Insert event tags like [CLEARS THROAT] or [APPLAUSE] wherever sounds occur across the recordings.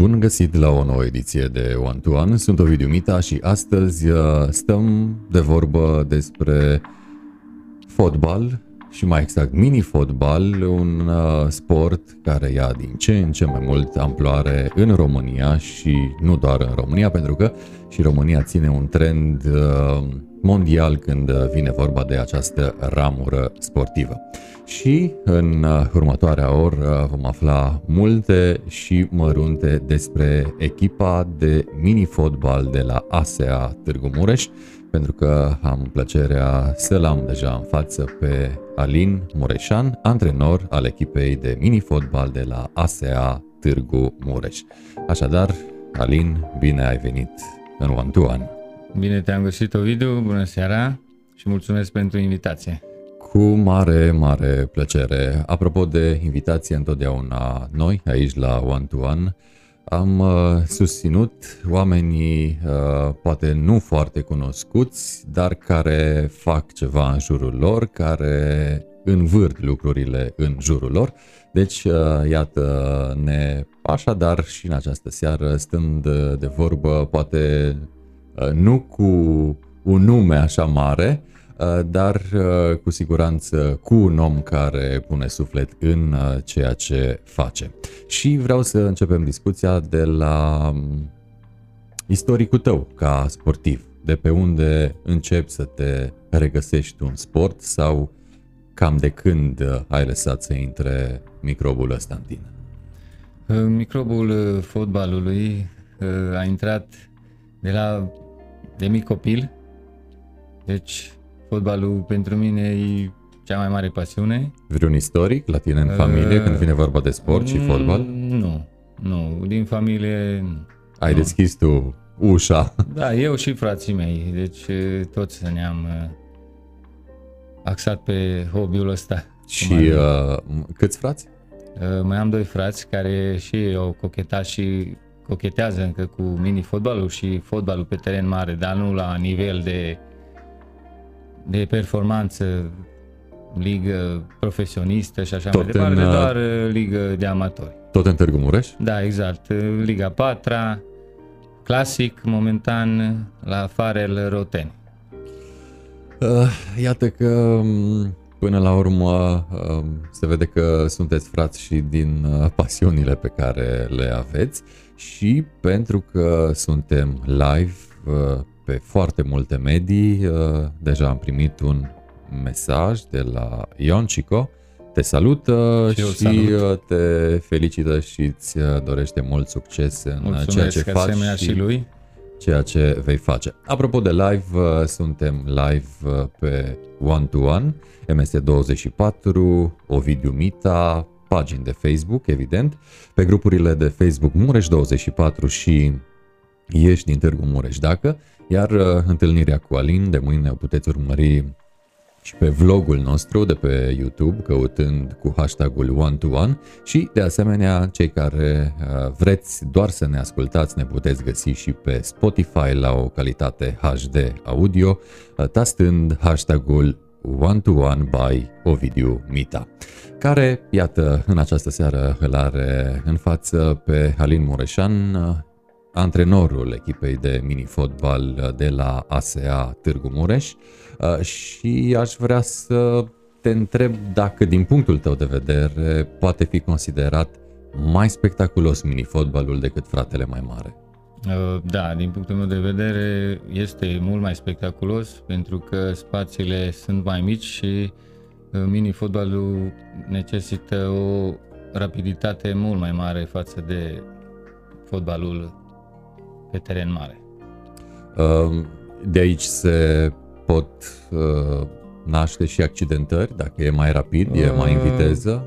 Bun găsit la o nouă ediție de One to One. Sunt Ovidiu Mita și astăzi uh, stăm de vorbă despre fotbal și mai exact mini-fotbal, un uh, sport care ia din ce în ce mai mult amploare în România și nu doar în România, pentru că și România ține un trend uh, mondial când vine vorba de această ramură sportivă. Și în uh, următoarea oră vom afla multe și mărunte despre echipa de mini-fotbal de la ASEA Târgu Mureș, pentru că am plăcerea să-l am deja în față pe Alin Mureșan, antrenor al echipei de mini-fotbal de la ASEA Târgu Mureș. Așadar, Alin, bine ai venit în One to One. Bine te-am găsit, Ovidiu, bună seara și mulțumesc pentru invitație. Cu mare, mare plăcere. Apropo de invitație întotdeauna noi, aici la One to One, am uh, susținut oamenii uh, poate nu foarte cunoscuți, dar care fac ceva în jurul lor, care învârt lucrurile în jurul lor. Deci, uh, iată, ne așadar și în această seară, stând de vorbă, poate uh, nu cu un nume așa mare, Uh, dar uh, cu siguranță cu un om care pune suflet în uh, ceea ce face. Și vreau să începem discuția de la um, istoricul tău ca sportiv, de pe unde începi să te regăsești un sport sau cam de când ai lăsat să intre microbul ăsta în tine? Microbul fotbalului a intrat de la de mic copil, deci Fotbalul pentru mine e cea mai mare pasiune. Vreun istoric la tine în uh, familie când vine vorba de sport și fotbal? Nu, nu, din familie nu. Ai nu. deschis tu ușa. Da, eu și frații mei, deci uh, toți ne-am uh, axat pe hobby-ul ăsta. Și uh, câți frați? Uh, mai am doi frați care și au cochetat și cochetează încă cu mini-fotbalul și fotbalul pe teren mare, dar nu la nivel de de performanță, ligă profesionistă și așa tot mai departe, în, uh, doar uh, ligă de amatori. Tot în Târgu Mureș? Da, exact. Uh, Liga 4 clasic, momentan, la Farel Roten. iată că um, până la urmă um, se vede că sunteți frați și din pasiunile pe care le aveți și pentru că suntem live pe foarte multe medii. Uh, deja am primit un mesaj de la Ion Cico. Te salută și, și salut. Uh, te felicită și îți uh, dorește mult succes în Mulțumesc, ceea ce faci și, și lui. ceea ce vei face. Apropo de live, suntem live pe One to One, MS24, Ovidiu Mita, pagini de Facebook, evident, pe grupurile de Facebook Mureș24 și Ești din Târgu Mureș. Dacă iar uh, întâlnirea cu Alin de mâine o puteți urmări și pe vlogul nostru de pe YouTube, căutând cu hashtagul one to one și de asemenea cei care uh, vreți doar să ne ascultați ne puteți găsi și pe Spotify la o calitate HD audio, uh, tastând hashtagul one to one by Ovidiu Mita, care, iată, în această seară îl are în față pe Alin Mureșan, antrenorul echipei de mini-fotbal de la ASEA Târgu Mureș uh, și aș vrea să te întreb dacă din punctul tău de vedere poate fi considerat mai spectaculos mini-fotbalul decât fratele mai mare. Uh, da, din punctul meu de vedere este mult mai spectaculos pentru că spațiile sunt mai mici și uh, mini-fotbalul necesită o rapiditate mult mai mare față de fotbalul pe teren mare. Ehm, de aici se pot uh, naște și accidentări, dacă e mai rapid, e mai în ehm, viteză?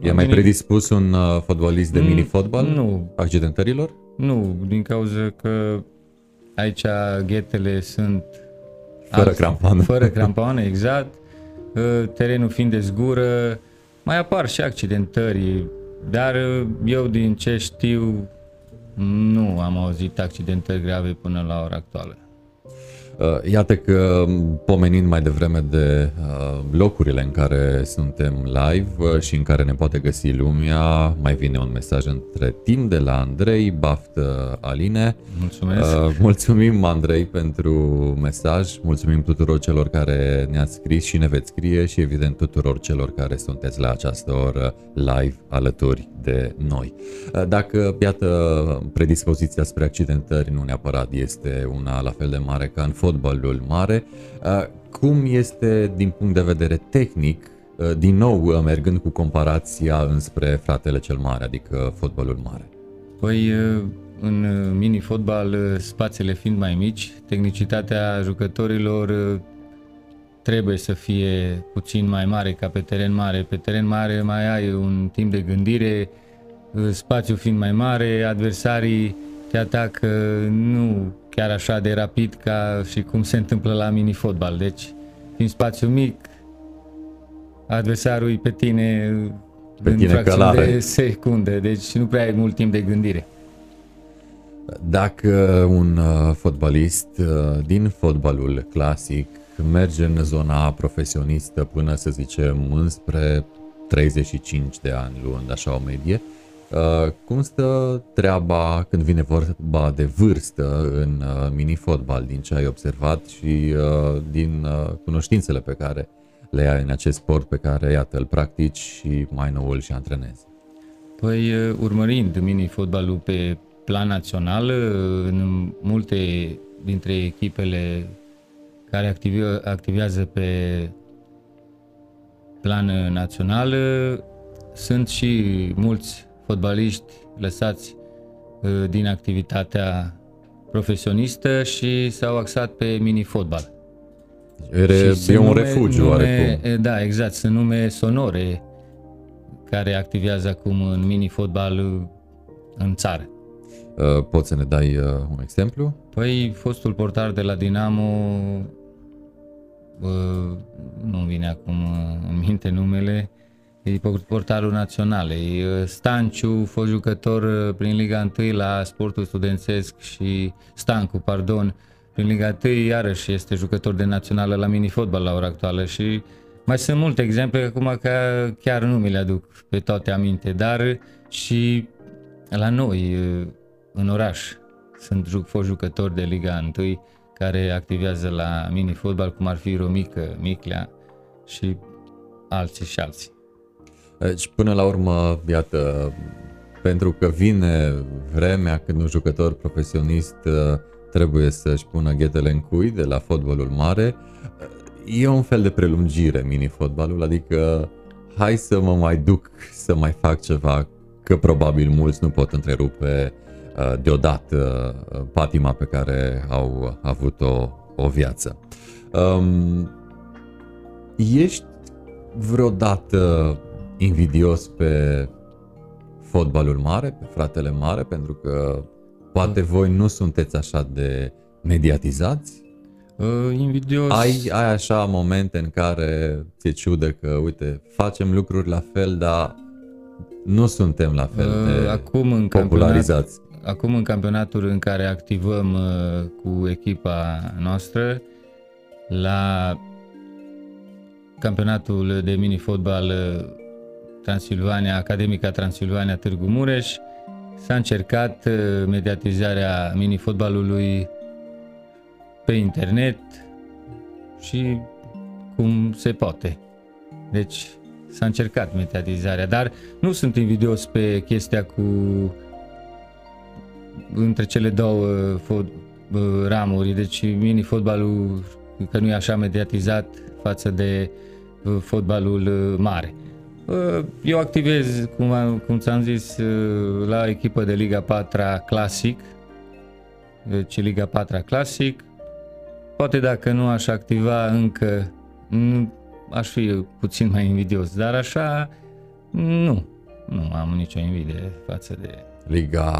E mai predispus un uh, fotbalist de mm, mini-fotbal nu. accidentărilor? Nu, din cauza că aici ghetele sunt fără crampoane. Fără crampoane, exact. Uh, terenul fiind de zgură, mai apar și accidentări, dar eu din ce știu nu am auzit accidentări grave până la ora actuală. Uh, iată că pomenind mai devreme de uh, locurile în care suntem live uh, și în care ne poate găsi lumea, mai vine un mesaj între timp de la Andrei, baftă Aline. Mulțumesc! Mulțumim Andrei pentru mesaj, mulțumim tuturor celor care ne-ați scris și ne veți scrie și evident tuturor celor care sunteți la această oră live alături de noi. Dacă, iată, predispoziția spre accidentări nu neapărat este una la fel de mare ca în fotbalul mare. Uh, cum este din punct de vedere tehnic, uh, din nou uh, mergând cu comparația înspre fratele cel mare, adică fotbalul mare? Păi în mini-fotbal, spațiile fiind mai mici, tehnicitatea jucătorilor trebuie să fie puțin mai mare ca pe teren mare. Pe teren mare mai ai un timp de gândire, spațiul fiind mai mare, adversarii te atacă nu chiar așa de rapid ca și cum se întâmplă la mini-fotbal. Deci, în spațiu mic, adversarul e pe tine pe în tine călare. de secunde, deci nu prea ai mult timp de gândire. Dacă un uh, fotbalist uh, din fotbalul clasic merge în zona profesionistă până să zicem înspre 35 de ani, luând așa o medie, Uh, cum stă treaba când vine vorba de vârstă în uh, mini-fotbal, din ce ai observat și uh, din uh, cunoștințele pe care le ai în acest sport pe care, iată, îl practici și mai nou îl și antrenezi? Păi, uh, urmărind mini-fotbalul pe plan național, uh, în multe dintre echipele care activează pe plan național, sunt și mulți fotbaliști lăsați uh, din activitatea profesionistă și s-au axat pe mini-fotbal. Deci e, e un refugiu nume, oarecum. Da, exact, sunt nume sonore care activează acum în mini-fotbal uh, în țară. Uh, poți să ne dai un exemplu? Păi, fostul portar de la Dinamo, nu vine acum în minte numele, e portarul național. E Stanciu, fost jucător prin Liga 1 la sportul studențesc și Stancu, pardon, prin Liga 1 iarăși este jucător de națională la mini-fotbal la ora actuală și mai sunt multe exemple, acum că chiar nu mi le aduc pe toate aminte, dar și la noi, în oraș, sunt fost jucători de Liga 1 care activează la mini-fotbal, cum ar fi Romică, Miclea și alții și alții. Deci, până la urmă, iată, pentru că vine vremea când un jucător profesionist uh, trebuie să-și pună ghetele în cui de la fotbalul mare, uh, e un fel de prelungire mini-fotbalul, adică hai să mă mai duc să mai fac ceva, că probabil mulți nu pot întrerupe uh, deodată patima pe care au avut-o o viață. Um, ești vreodată invidios pe fotbalul mare, pe fratele mare, pentru că poate mm. voi nu sunteți așa de mediatizați? Uh, invidios. Ai, ai așa momente în care ți-e ciudă că, uite, facem lucruri la fel, dar nu suntem la fel uh, de acum în popularizați. Acum în campionatul în care activăm uh, cu echipa noastră, la campionatul de mini-fotbal uh, Transilvania, Academica Transilvania Târgu Mureș. S-a încercat uh, mediatizarea mini-fotbalului pe internet și cum se poate. Deci s-a încercat mediatizarea, dar nu sunt invidios pe chestia cu între cele două fot, ramuri, deci mini-fotbalul că nu e așa mediatizat față de uh, fotbalul uh, mare. Eu activez, cum, am, cum ți-am zis, la echipă de Liga 4 Classic, deci Liga 4 Classic. Poate dacă nu aș activa încă, nu, aș fi puțin mai invidios, dar așa, nu, nu am nicio invidie față de... Liga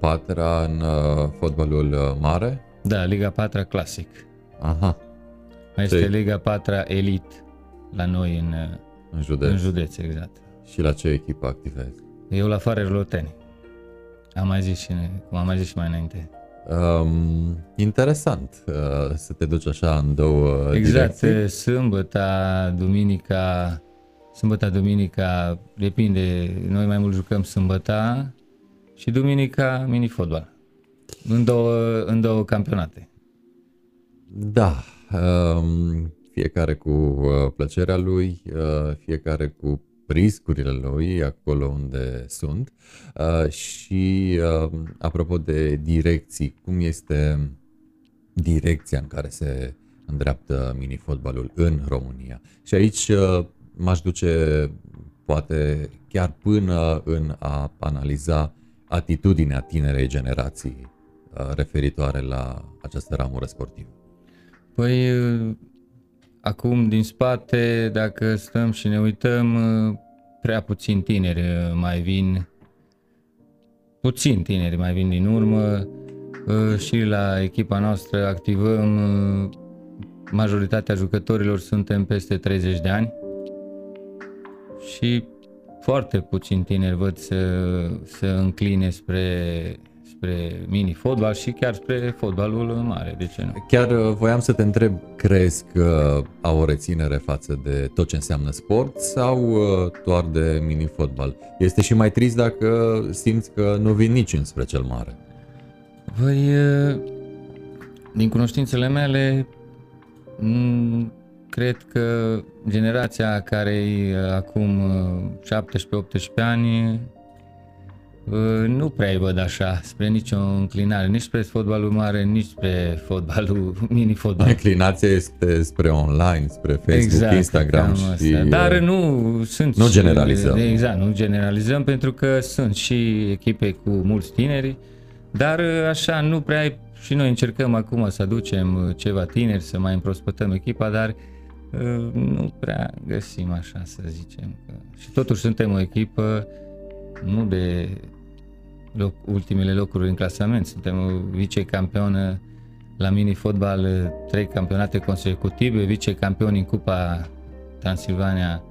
4 în uh, fotbalul uh, mare? Da, Liga 4 Classic. Aha. Mai este Liga 4 Elite la noi în uh, în județ. În județ, exact. Și la ce echipă activezi? Eu la Farer Loteni. Am mai zis și, cum am mai zis și mai înainte. Um, interesant uh, să te duci așa în două Exact, direcții. sâmbătă, duminica, sâmbătă, duminica, depinde, noi mai mult jucăm sâmbătă și duminica mini-fotbal. În două, în două campionate. Da, um, fiecare cu uh, plăcerea lui, uh, fiecare cu riscurile lui acolo unde sunt uh, și uh, apropo de direcții, cum este direcția în care se îndreaptă mini-fotbalul în România. Și aici uh, m-aș duce poate chiar până în a analiza atitudinea tinerei generații uh, referitoare la această ramură sportivă. Păi, uh, acum din spate, dacă stăm și ne uităm, uh, prea puțin tineri uh, mai vin, puțin tineri mai vin din urmă uh, și la echipa noastră activăm, uh, majoritatea jucătorilor suntem peste 30 de ani. Și foarte puțin tineri văd să, să încline spre, spre mini-fotbal și chiar spre fotbalul mare, de ce nu? Chiar uh, voiam să te întreb, crezi că au o reținere față de tot ce înseamnă sport sau uh, doar de mini-fotbal? Este și mai trist dacă simți că nu vin nici înspre cel mare. Păi, din cunoștințele mele, m, cred că generația care e acum 17-18 ani nu prea îi văd așa spre nicio înclinare, nici spre fotbalul mare, nici spre fotbalul [LAUGHS] mini-fotbal. Inclinația este spre online, spre Facebook, exact, Instagram cam și... asta. Dar nu sunt Nu și- generalizăm. Exact, nu generalizăm pentru că sunt și echipe cu mulți tineri, dar așa nu prea ai- și noi încercăm acum să aducem ceva tineri, să mai împrospătăm echipa, dar uh, nu prea găsim așa să zicem. Că... Și totuși suntem o echipă nu de loc, ultimele locuri în clasament, suntem o vicecampionă la mini-fotbal, trei campionate consecutive, vicecampioni în Cupa Transilvania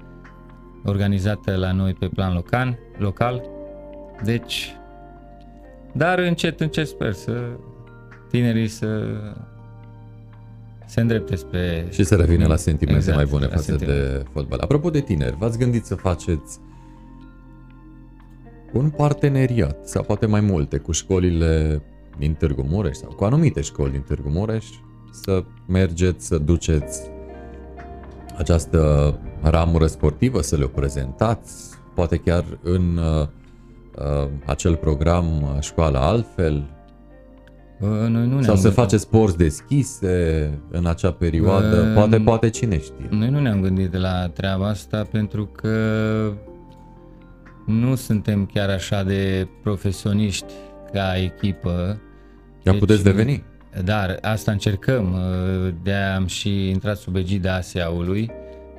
organizată la noi pe plan local, local. Deci, dar încet, încet sper să tinerii să se îndrepte spre... Și să revină la sentimente Exact, mai bune la față sentimente. de fotbal. Apropo de tineri, v-ați gândit să faceți un parteneriat sau poate mai multe cu școlile din Târgu Mureș sau cu anumite școli din Târgu Mureș să mergeți, să duceți această ramură sportivă, să le-o prezentați, poate chiar în uh, uh, acel program uh, Școala Altfel, Uh, Noi nu ne-am sau să gândit- faceți porți deschise în acea perioadă, Um, poate, poate cine știe. Noi nu ne-am gândit la treaba asta pentru că nu suntem chiar așa de profesioniști ca echipă. Ea Deci, puteți deveni. Dar asta încercăm, uh, de am și intrat sub egida ASEA-ului.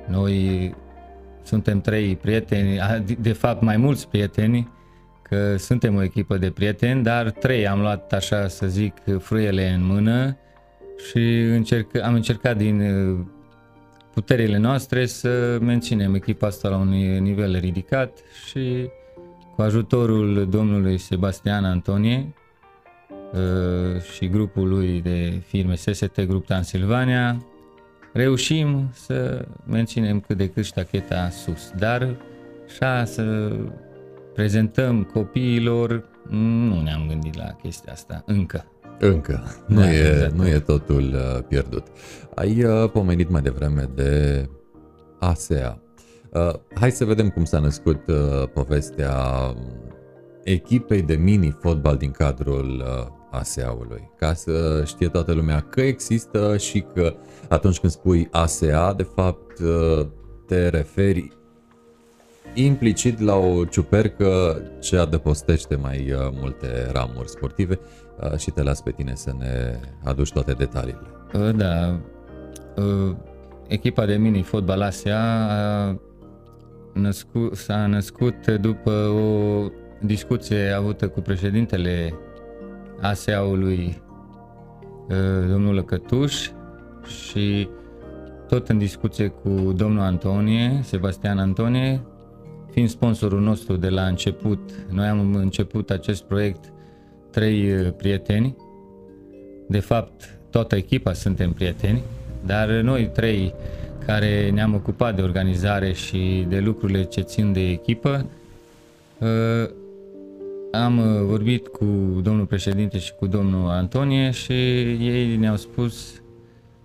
Noi suntem trei prieteni, a, de- de fapt mai mulți prieteni, că suntem o echipă de prieteni, dar trei am luat așa să zic frâiele în mână și încerc, am încercat din uh, puterile noastre să menținem echipa asta la un nivel ridicat și cu ajutorul domnului Sebastian Antonie uh, și grupul lui de firme SST Grup Transilvania reușim să menținem cât de cât ștacheta sus. Dar așa să prezentăm copiilor, nu ne-am gândit la chestia asta încă. Încă. Nu, Da, e, exact. nu e totul uh, pierdut. Ai uh, pomenit mai devreme de ASEA. Uh, hai să vedem cum s-a născut uh, povestea echipei de mini-fotbal din cadrul uh, ASEA-ului. Ca să știe toată lumea că există și că atunci când spui ASEA, de fapt uh, te referi implicit la o ciupercă ce adăpostește mai uh, multe ramuri sportive uh, și te las pe tine să ne aduci toate detaliile. Uh, Da, uh, echipa de mini-fotbal ASEA a născut, s-a născut după o discuție avută cu președintele ASEA-ului, uh, domnul Lăcătuș, și tot în discuție cu domnul Antonie, Sebastian Antonie, fiind sponsorul nostru de la început, noi am început acest proiect trei uh, prieteni, De fapt, toată echipa suntem prieteni, dar noi trei care ne-am ocupat de organizare și de lucrurile ce țin de echipă, uh, am uh, vorbit cu domnul președinte și cu domnul Antonie și ei ne-au spus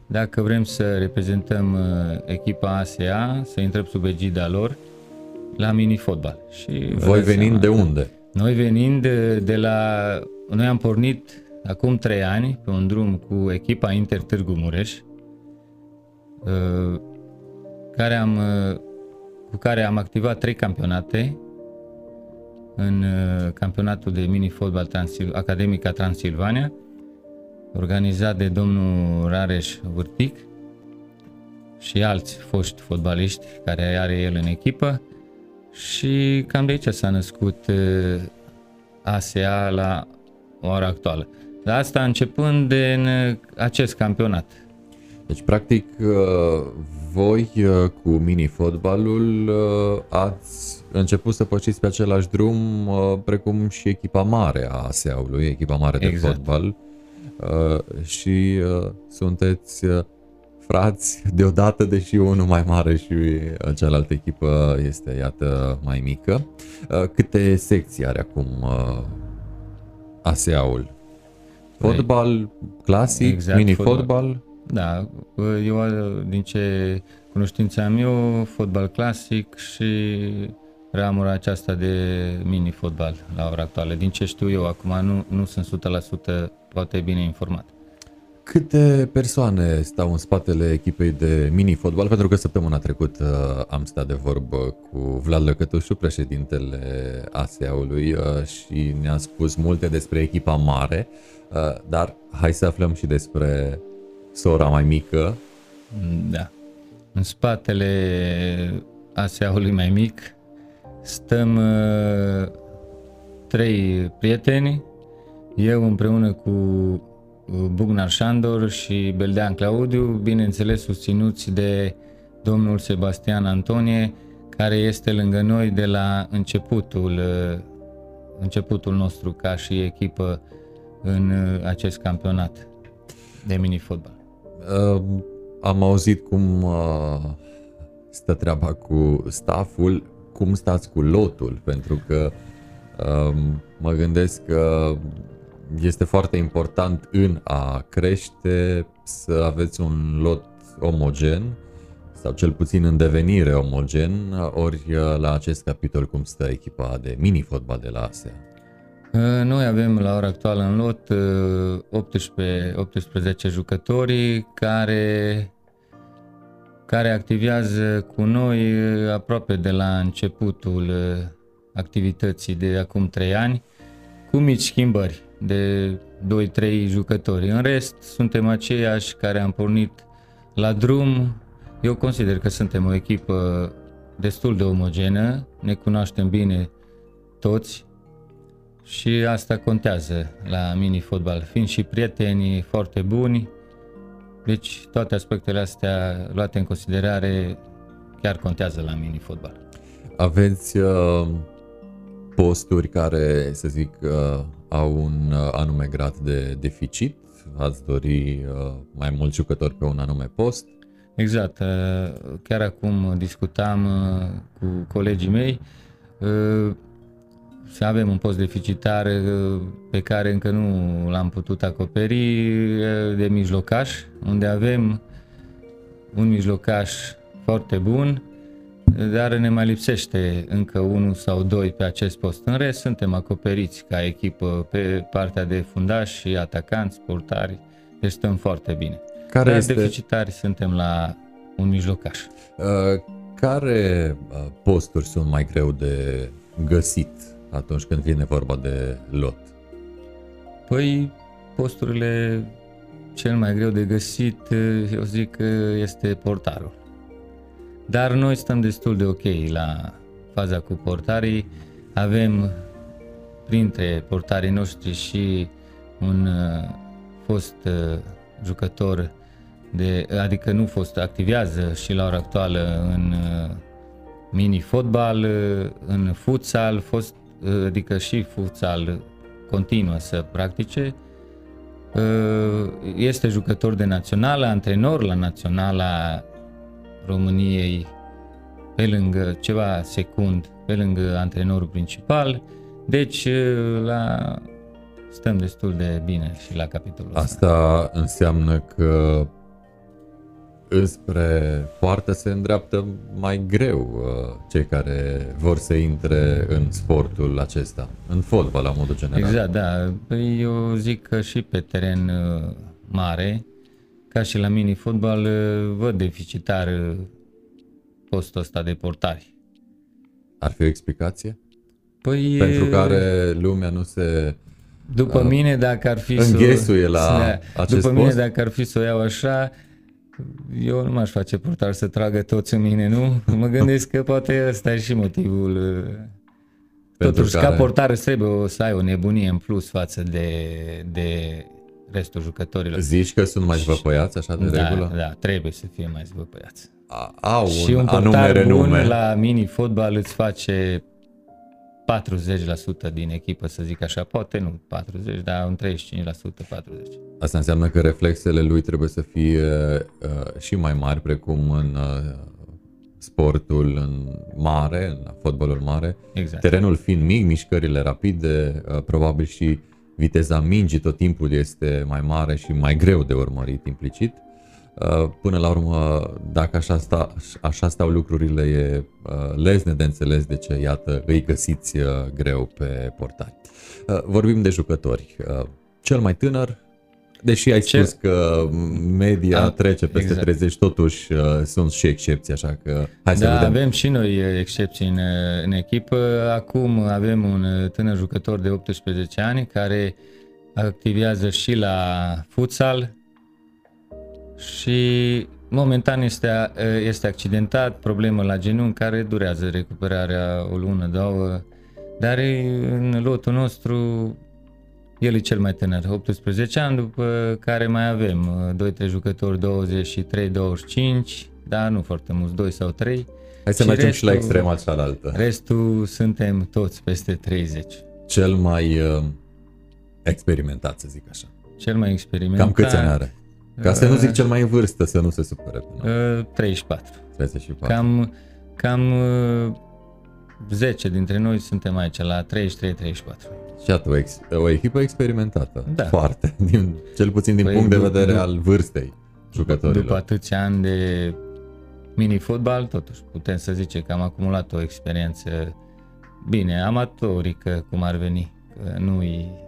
dacă vrem să reprezentăm uh, echipa ASEA, să intrăm sub egida lor la mini-fotbal. Și Voi venind de unde? Noi venind de, de la... Noi am pornit acum trei ani pe un drum cu echipa Inter Târgu Mureș, uh, care am, cu care am activat trei campionate în uh, campionatul de mini-fotbal Transil- Academica Transilvania, organizat de domnul Rareș Vârtic și alți foști fotbaliști care are el în echipă. Și cam de aici s-a născut uh, ASEA la ora actuală. Dar asta începând din uh, acest campionat. Deci, practic, voi cu mini-fotbalul ați început să pășiți pe același drum uh, precum și echipa mare a ASEA-ului, echipa mare de exact. fotbal uh, și uh, sunteți frați deodată, deși unul mai mare și cealaltă echipă este, iată, mai mică. Câte secții are acum ASEA-ul? Păi, fotbal clasic, exact, mini-fotbal? Da, eu din ce cunoștințe am eu, fotbal clasic și ramura aceasta de mini-fotbal la ora actuală. Din ce știu eu acum, nu, nu sunt 100% poate bine informat. Câte persoane stau în spatele echipei de mini-fotbal? Pentru că săptămâna trecută uh, am stat de vorbă cu Vlad Lăcătușu, președintele ASEA-ului uh, și ne-a spus multe despre echipa mare, uh, dar hai să aflăm și despre sora mai mică. Da. În spatele ASEA-ului mai mic Stăm uh, trei prieteni, eu împreună cu uh, Bugnar Șandor și Beldean Claudiu, bineînțeles susținuți de domnul Sebastian Antonie, care este lângă noi de la începutul, uh, începutul nostru ca și echipă în uh, acest campionat de mini-fotbal. Uh, am auzit cum uh, stă treaba cu staful cum stați cu lotul, pentru că um, mă gândesc că este foarte important în a crește să aveți un lot omogen sau cel puțin în devenire omogen, ori uh, la acest capitol cum stă echipa de mini-fotbal de la ASEA? Uh, noi avem la ora actuală în lot 18, uh, 18 jucători care care activează cu noi uh, aproape de la începutul uh, activității de acum 3 ani, cu mici schimbări de 2-3 jucători. În rest, suntem aceiași care am pornit la drum. Eu consider că suntem o echipă destul de omogenă, ne cunoaștem bine toți și asta contează la mini-fotbal, fiind și prieteni foarte buni, deci toate aspectele astea luate în considerare chiar contează la mini-fotbal. Aveți uh, posturi care, să zic, uh, au un uh, anume grad de deficit? Ați dori uh, mai mulți jucători pe un anume post? Exact. Uh, chiar acum discutam uh, cu colegii mei uh, să avem un post deficitar uh, pe care încă nu l-am putut acoperi uh, de mijlocaș, unde avem un mijlocaș foarte bun, dar ne mai lipsește încă unul sau doi pe acest post. În rest, suntem acoperiți ca echipă pe partea de fundași și atacanți, portari, deci stăm foarte bine. Care dar este... deficitari suntem la un mijlocaș. Uh, care posturi sunt mai greu de găsit atunci când vine vorba de lot? Păi, posturile cel mai greu de găsit, eu zic că este portarul. Dar noi stăm destul de ok la faza cu portarii. Avem printre portarii noștri și un uh, fost uh, jucător de, adică nu fost, activează și la ora actuală în uh, mini-fotbal, în futsal, fost adică și futsal continuă să practice Este jucător de națională, antrenor la naționala României pe lângă ceva secund, pe lângă antrenorul principal. Deci la stăm destul de bine și la capitolul ăsta. Asta înseamnă că înspre poartă se îndreaptă mai greu uh, cei care vor să intre în sportul acesta, în fotbal la modul general. Exact, da. Păi eu zic că și pe teren uh, mare, ca și la mini-fotbal, uh, văd deficitar postul ăsta de portari. Ar fi o explicație? Păi, Pentru care lumea nu se după uh, mine, dacă ar fi să, la acest După post? mine, dacă ar fi să o iau așa, eu nu m-aș face portar să tragă toți în mine, nu? [LAUGHS] Mă gândesc că poate ăsta e și motivul. Uh, Pentru Totuși, care... ca portar îți trebuie să ai o nebunie în plus față de, de restul jucătorilor. Zici că sunt mai zvăpăiați așa de da, regulă? Da, trebuie să fie mai zvăpăiați. Au și un portar bun la mini-fotbal îți face 40% din echipă, să zic așa, poate nu 40, dar un 35%, 40%. Asta înseamnă că reflexele lui trebuie să fie uh, și mai mari, precum în uh, sportul în mare, în fotbalul mare. Exact. Terenul fiind mic, mișcările rapide, uh, probabil și viteza mingii tot timpul este mai mare și mai greu de urmărit implicit. Uh, până la urmă, dacă așa, sta, așa stau lucrurile, e uh, lezne de înțeles de ce, iată, îi găsiți uh, greu pe portari. Vorbim de jucători. Cel mai tânăr, deși ai ce? spus că media A, trece peste exact. 30, totuși sunt și excepții, așa că hai să da, vedem. avem și noi excepții în, în echipă. Acum avem un tânăr jucător de 18 ani care activează și la futsal, și momentan este, este accidentat, problemă la genunchi care durează recuperarea o lună, două, dar în lotul nostru el e cel mai tânăr, 18 ani, după care mai avem 2-3 jucători 23-25, dar nu foarte mulți, 2 sau 3. Hai să și mergem restul, și la extrema cealaltă. Restul suntem toți peste 30. Cel mai uh, experimentat, să zic așa. Cel mai experimentat. Cam câți ani are? Ca să nu zic cel mai în vârstă, să nu se supere. Uh, 34. 34. Cam, cam uh, 10 dintre noi suntem aici, la 33-34. Și o, ex- o echipă experimentată. Da. Foarte. [LAUGHS] Din, cel puțin din păi, punct de vedere al vârstei jucătorilor. După atâția ani de mini-fotbal, totuși putem să zice că am acumulat o experiență bine, amatorică, cum ar veni. Că nu-i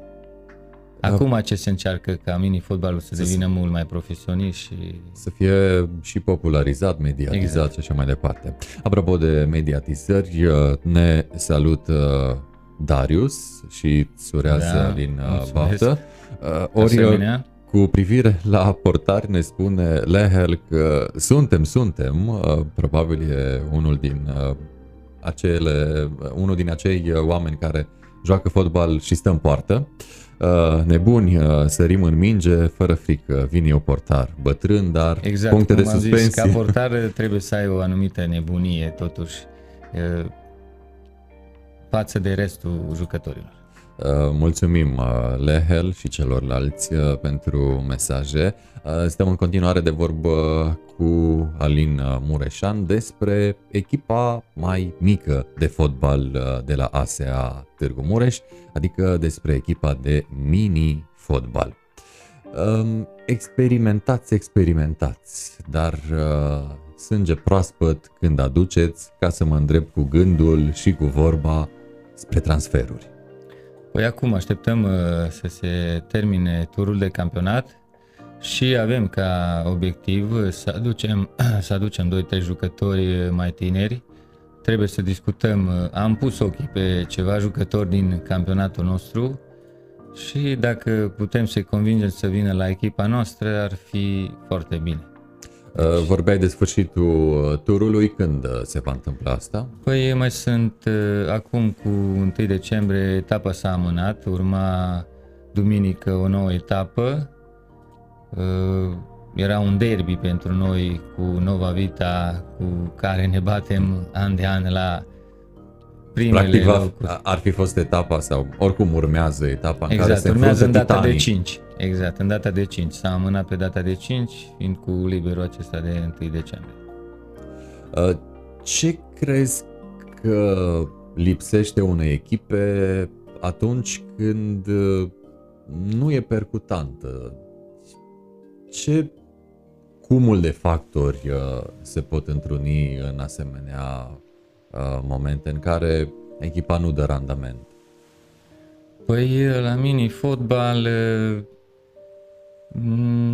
Acum ce se încearcă ca mini-fotbalul să, să devină mult mai profesionist și... Să fie și popularizat, mediatizat exact. și așa mai departe. Apropo de mediatizări, uh, ne salut uh, Darius și Surează da, din uh, Baftă. Ori cu privire la portari ne spune Lehel că suntem, suntem, probabil e unul din acele, unul din acei oameni care joacă fotbal și stă în poartă. Uh, nebuni, uh, sărim în minge, fără frică, vine eu portar, bătrân, dar exact, puncte de suspensie. Zis, ca portar trebuie să ai o anumită nebunie, totuși, uh, față de restul jucătorilor. Mulțumim Lehel și celorlalți pentru mesaje. Stăm în continuare de vorbă cu Alin Mureșan despre echipa mai mică de fotbal de la ASEA Târgu Mureș, adică despre echipa de mini-fotbal. Experimentați, experimentați, dar sânge proaspăt când aduceți ca să mă îndrept cu gândul și cu vorba spre transferuri. Păi acum așteptăm uh, să se termine turul de campionat și avem ca obiectiv să aducem, [CLEARS THROAT] să aducem 2-3 jucători mai tineri. Trebuie să discutăm, uh, am pus ochii pe ceva jucători din campionatul nostru și dacă putem să-i convingem să vină la echipa noastră ar fi foarte bine. Uh, vorbeai de sfârșitul uh, turului, când uh, se va întâmpla asta? Păi mai sunt acum cu 1 decembrie etapa s-a amânat, urma duminică o nouă etapă. Era un derby pentru noi cu Nova Vita, cu care ne batem an de an la primele Practic locuri. ar fi fost etapa sau oricum urmează etapa în exact, care se urmează în data titanii. de 5. Exact, în data de 5. S-a amânat pe data de 5, fiind cu liberul acesta de 1 decembrie. Uh, ce crezi că lipsește unei echipe atunci când uh, nu e percutantă? Ce cumul de factori uh, se pot întruni în asemenea momente în care echipa nu dă randament? Păi la mini-fotbal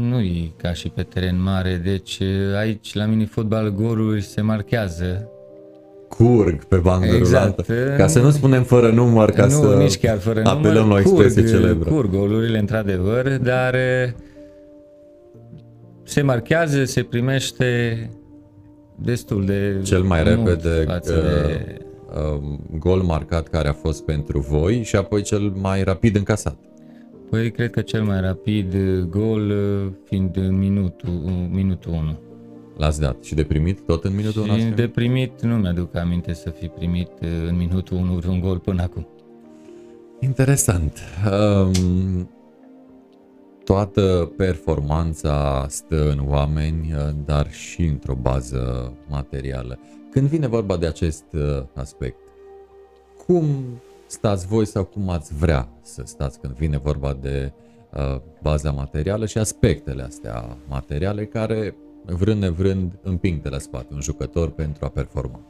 nu e ca și pe teren mare, deci aici la mini-fotbal goluri se marchează. Curg pe bandă exact. rulantă. Ca să nu spunem fără număr, ca nu, să nici chiar fără apelăm număr. la o expresie curg, celebră. Curg golurile, într-adevăr, dar se marchează, se primește destul de Cel mai repede față uh, de uh, gol marcat care a fost pentru voi și apoi cel mai rapid încasat. Păi cred că cel mai rapid gol uh, fiind minutul, minutul 1. L-ați dat și de primit tot în minutul 1? Și de primit nu mi-aduc aminte să fi primit uh, în minutul 1 un gol până acum. Interesant. Um, toată performanța stă în oameni, uh, dar și într-o bază materială. Când vine vorba de acest aspect, cum stați voi sau cum ați vrea să stați când vine vorba de uh, baza materială și aspectele astea materiale care, vrând nevrând, împing de la spate un jucător pentru a performa.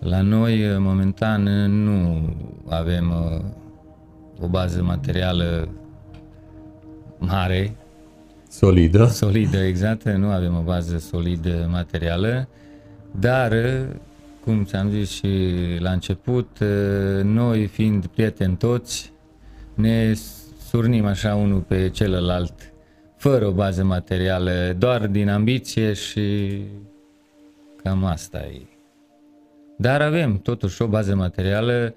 La noi, uh, momentan, nu avem uh, o bază materială mare. Solidă. Solidă, exact. Nu avem o bază solidă materială, dar cum ți-am zis și la început, ă, noi fiind prieteni toți, ne surnim așa unul pe celălalt, fără o bază materială, doar din ambiție și cam asta e. Dar avem totuși o bază materială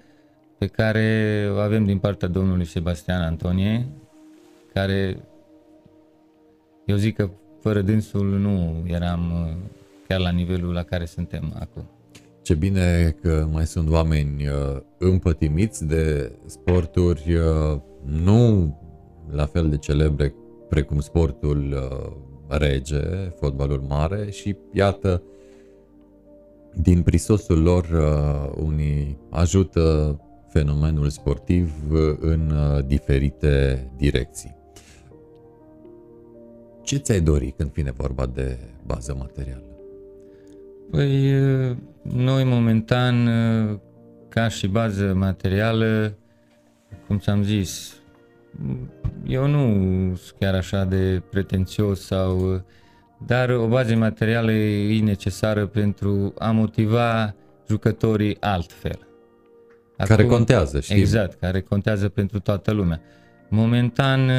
pe care o avem din partea domnului Sebastian Antonie, care eu zic că fără dânsul nu eram ă, chiar la nivelul la care suntem acum. Ce bine că mai sunt oameni uh, împătimiți de sporturi uh, nu la fel de celebre precum sportul uh, rege, fotbalul mare și iată, din prisosul lor unii ajută fenomenul sportiv în diferite direcții. Ce ți-ai dori când vine vorba de bază materială? Păi, noi momentan, ca și bază materială, cum ți-am zis, eu nu sunt chiar așa de pretențios sau... Dar o bază materială e necesară pentru a motiva jucătorii altfel. Acum, care contează, știi? Exact, care contează pentru toată lumea. Momentan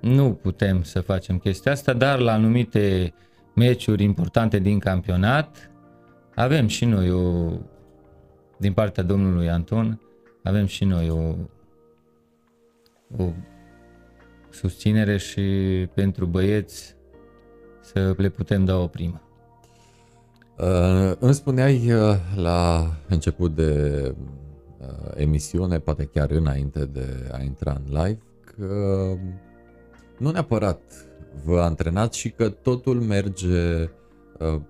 nu putem să facem chestia asta, dar la anumite meciuri importante din campionat, avem și noi o, din partea domnului Anton, avem și noi o, o susținere și pentru băieți să le putem da o primă. Uh, îmi spuneai uh, la început de uh, emisiune, poate chiar înainte de a intra în live, că nu neapărat vă antrenați și că totul merge uh,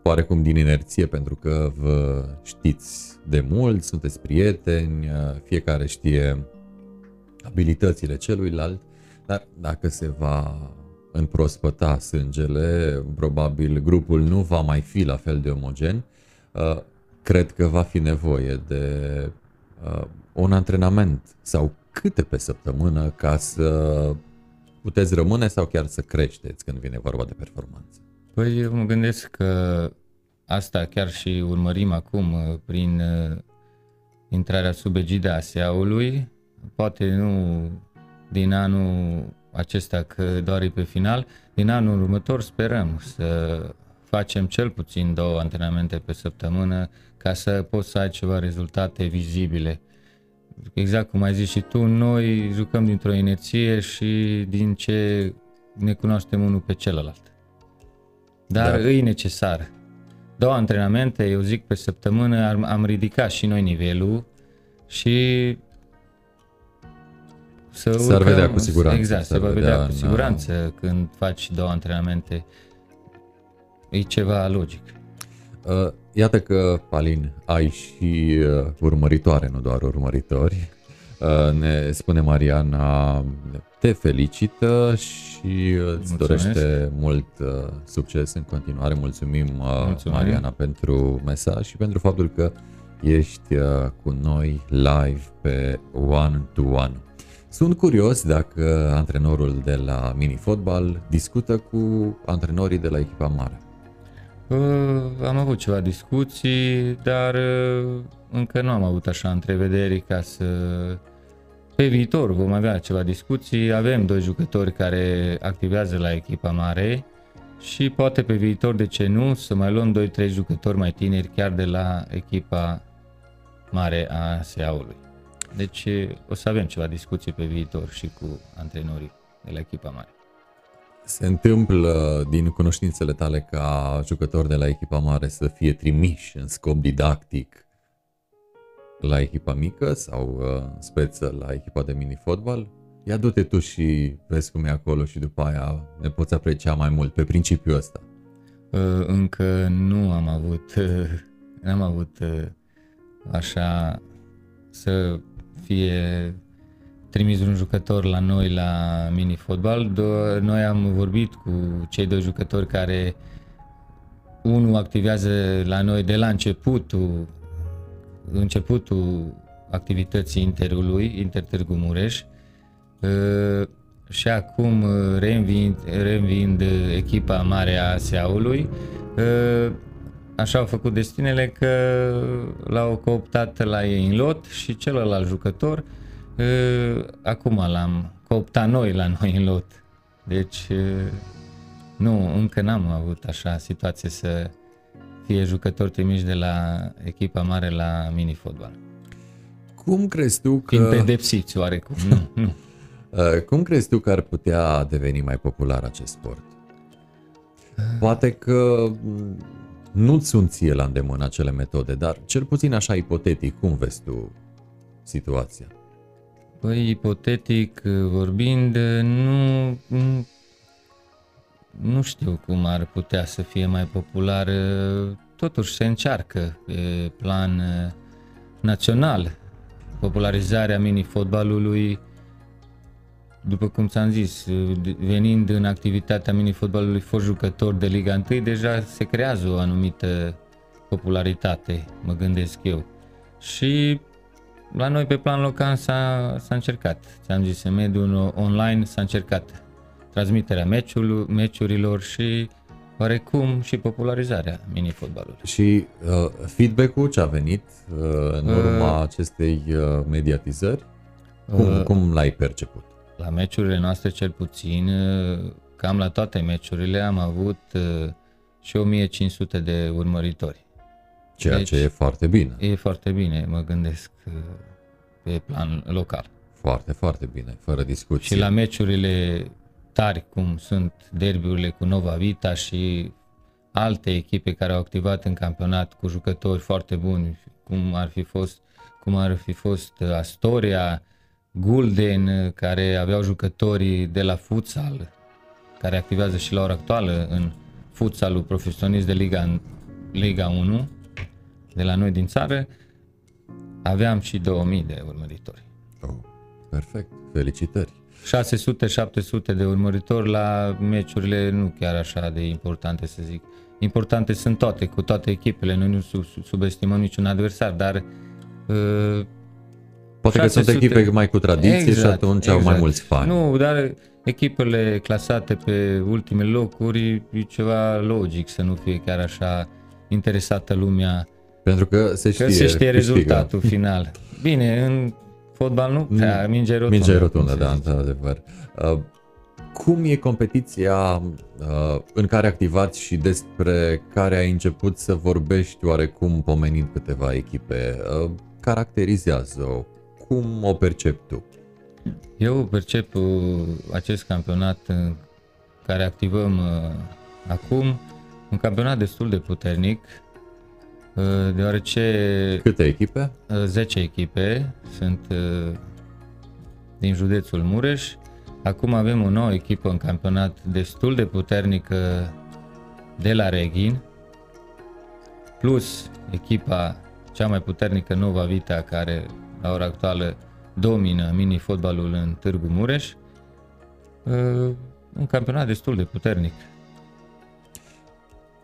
oarecum din inerție pentru că vă știți de mult, sunteți prieteni, uh, fiecare știe abilitățile celuilalt, dar dacă se va înprospăta sângele, probabil grupul nu va mai fi la fel de omogen, uh, cred că va fi nevoie de un antrenament sau câte pe săptămână ca să puteți rămâne sau chiar să creșteți când vine vorba de performanță? Păi eu mă gândesc că asta chiar și urmărim acum uh, prin uh, intrarea sub egida ASEA-ului, poate nu din anul acesta că doar e pe final, din anul următor sperăm să facem cel puțin două antrenamente pe săptămână ca să poți să ai ceva rezultate vizibile exact cum ai zis și tu, noi jucăm dintr-o inerție și din ce ne cunoaștem unul pe celălalt. Dar da. e necesar. Două antrenamente, eu zic pe săptămână, am, am ridicat și noi nivelul și să S-ar urcăm- vedea cu siguranță, Exact, se s-ar va vedea vedea cu în, siguranță când faci două antrenamente. E ceva logic. Uh, Iată că, Palin, ai și uh, urmăritoare, nu doar urmăritori. Uh, Ne spune Mariana, te felicită și uh, îți Mulțumesc. dorește mult uh, succes în continuare. Mulțumim, uh, Mulțumim. Mariana, pentru mesaj și pentru faptul că ești uh, cu noi live pe One to One. Sunt curios dacă antrenorul de la mini-fotbal discută cu antrenorii de la echipa mare. Uh, Am avut ceva discuții, dar uh, încă nu am avut așa întrevederi ca să... Pe viitor vom avea ceva discuții. Avem doi jucători care activează la echipa mare și poate pe viitor, de ce nu, să mai luăm 2-3 jucători mai tineri chiar de la echipa mare a SEA-ului. Deci uh, o să avem ceva discuții pe viitor și cu antrenorii de la echipa mare. Se întâmplă din cunoștințele tale ca jucător de la echipa mare să fie trimiși în scop didactic la echipa mică sau uh, speță la echipa de mini-fotbal? Ia du-te tu și vezi cum e acolo și după aia ne poți aprecia mai mult pe principiul ăsta. Uh, încă nu am avut, uh, [LAUGHS] n-am avut uh, așa să fie trimis un jucător la noi la mini-fotbal. Do- Noi am vorbit cu cei doi jucători care unul activează la noi de la începutul începutul activității Interului, Inter Târgu Mureș, Uh, și acum uh, reînviind, reînviind uh, echipa mare a ASEA-ului, uh, așa au făcut destinele că l-au cooptat la ei în lot și celălalt jucător uh, acum l-am cooptat noi la noi în lot. Deci uh, nu, încă n-am avut așa situație să fie jucători trimiși de la echipa mare la mini-fotbal. Cum crezi tu că... Fiind pedepsiți oarecum. Nu, nu. Uh, Cum crezi tu că ar putea deveni mai popular acest sport? Poate că m, nu-ți sunt ție la îndemână acele metode, dar cel puțin așa ipotetic, cum vezi tu situația? Păi, ipotetic vorbind, nu, nu, nu știu cum ar putea să fie mai popular. Totuși se încearcă pe plan eh, național popularizarea mini-fotbalului după cum ți-am zis, venind în activitatea mini-fotbalului fost jucător de Liga 1, deja se creează o anumită popularitate, mă gândesc eu. Și la noi pe plan local s-a, s-a încercat, ți-am zis, în mediul online s-a încercat transmiterea meciul, meciurilor și oarecum și popularizarea mini-fotbalului. Și uh, feedback-ul ce a venit uh, în urma Uh. acestei uh, mediatizări, cum, Uh. cum l-ai perceput? La meciurile noastre cel puțin, uh, cam la toate meciurile am avut uh, și 1500 de urmăritori. Ceea deci- ce e foarte bine. E foarte bine, mă gândesc, uh, pe plan local. Foarte, foarte bine, fără discuție. Și la meciurile tari, cum sunt derbiurile cu Nova Vita și alte echipe care au activat în campionat cu jucători foarte buni, cum ar fi fost, cum ar fi fost uh, Astoria, Gulden, uh, care aveau jucătorii de la futsal, care activează și la ora actuală în futsalul profesionist de Liga, Liga 1, de la noi din țară, aveam și 2000 de urmăritori. Oh, perfect, felicitări. 600-700 de urmăritori la meciurile nu chiar așa de importante să zic. Importante sunt toate, cu toate echipele, noi nu sub, sub- subestimăm niciun adversar, dar uh, Poate că sunt 600 echipe mai cu tradiție și atunci au mai mulți fani. Nu, dar echipele clasate pe ultimele locuri e ceva logic să nu fie chiar așa interesată lumea Pentru că se știe, că se știe câștigă. rezultatul final. [LAUGHS] Bine, în fotbal nu prea, minge rotundă. Minge cum rotundă, se da, zice. într-adevăr. Uh, Cum e competiția uh, în care activați și despre care ai început să vorbești oarecum pomenind câteva echipe? Uh, Caracterizează-o. Cum o percepi tu? Eu percep uh, acest campionat în care activăm uh, acum un campionat destul de puternic, uh, deoarece Câte echipe? uh, 10 echipe sunt uh, din județul Mureș. Acum avem o nouă echipă în campionat destul de puternică de la Reghin, plus echipa cea mai puternică Nova Vita, care la ora actuală domină mini-fotbalul în Târgu Mureș. Uh, un campionat destul de puternic.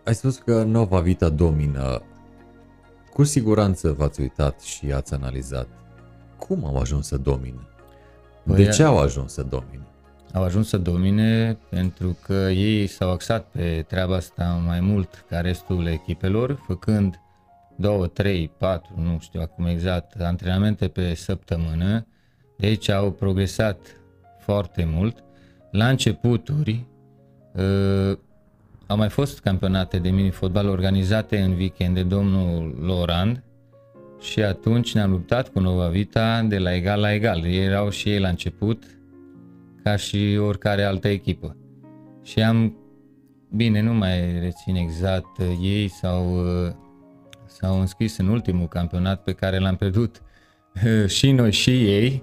Ai spus că Nova Vita domină. Cu siguranță v-ați uitat și ați analizat cum au ajuns să domine. Păi de ce au ajuns să domine? Au ajuns să domine pentru că ei s-au axat pe treaba asta mai mult ca restul echipelor, făcând 2, 3, 4, nu știu acum exact, antrenamente pe săptămână. De aici au progresat foarte mult. La începuturi uh, au mai fost campionate de mini-fotbal organizate în weekend de domnul Lorand și atunci ne-am luptat cu Nova Vita de la egal la egal. Ei erau și ei la început, ca și oricare altă echipă. Și am, bine, nu mai rețin exact, ei s-au, s-au înscris în ultimul campionat pe care l-am pierdut și noi și ei,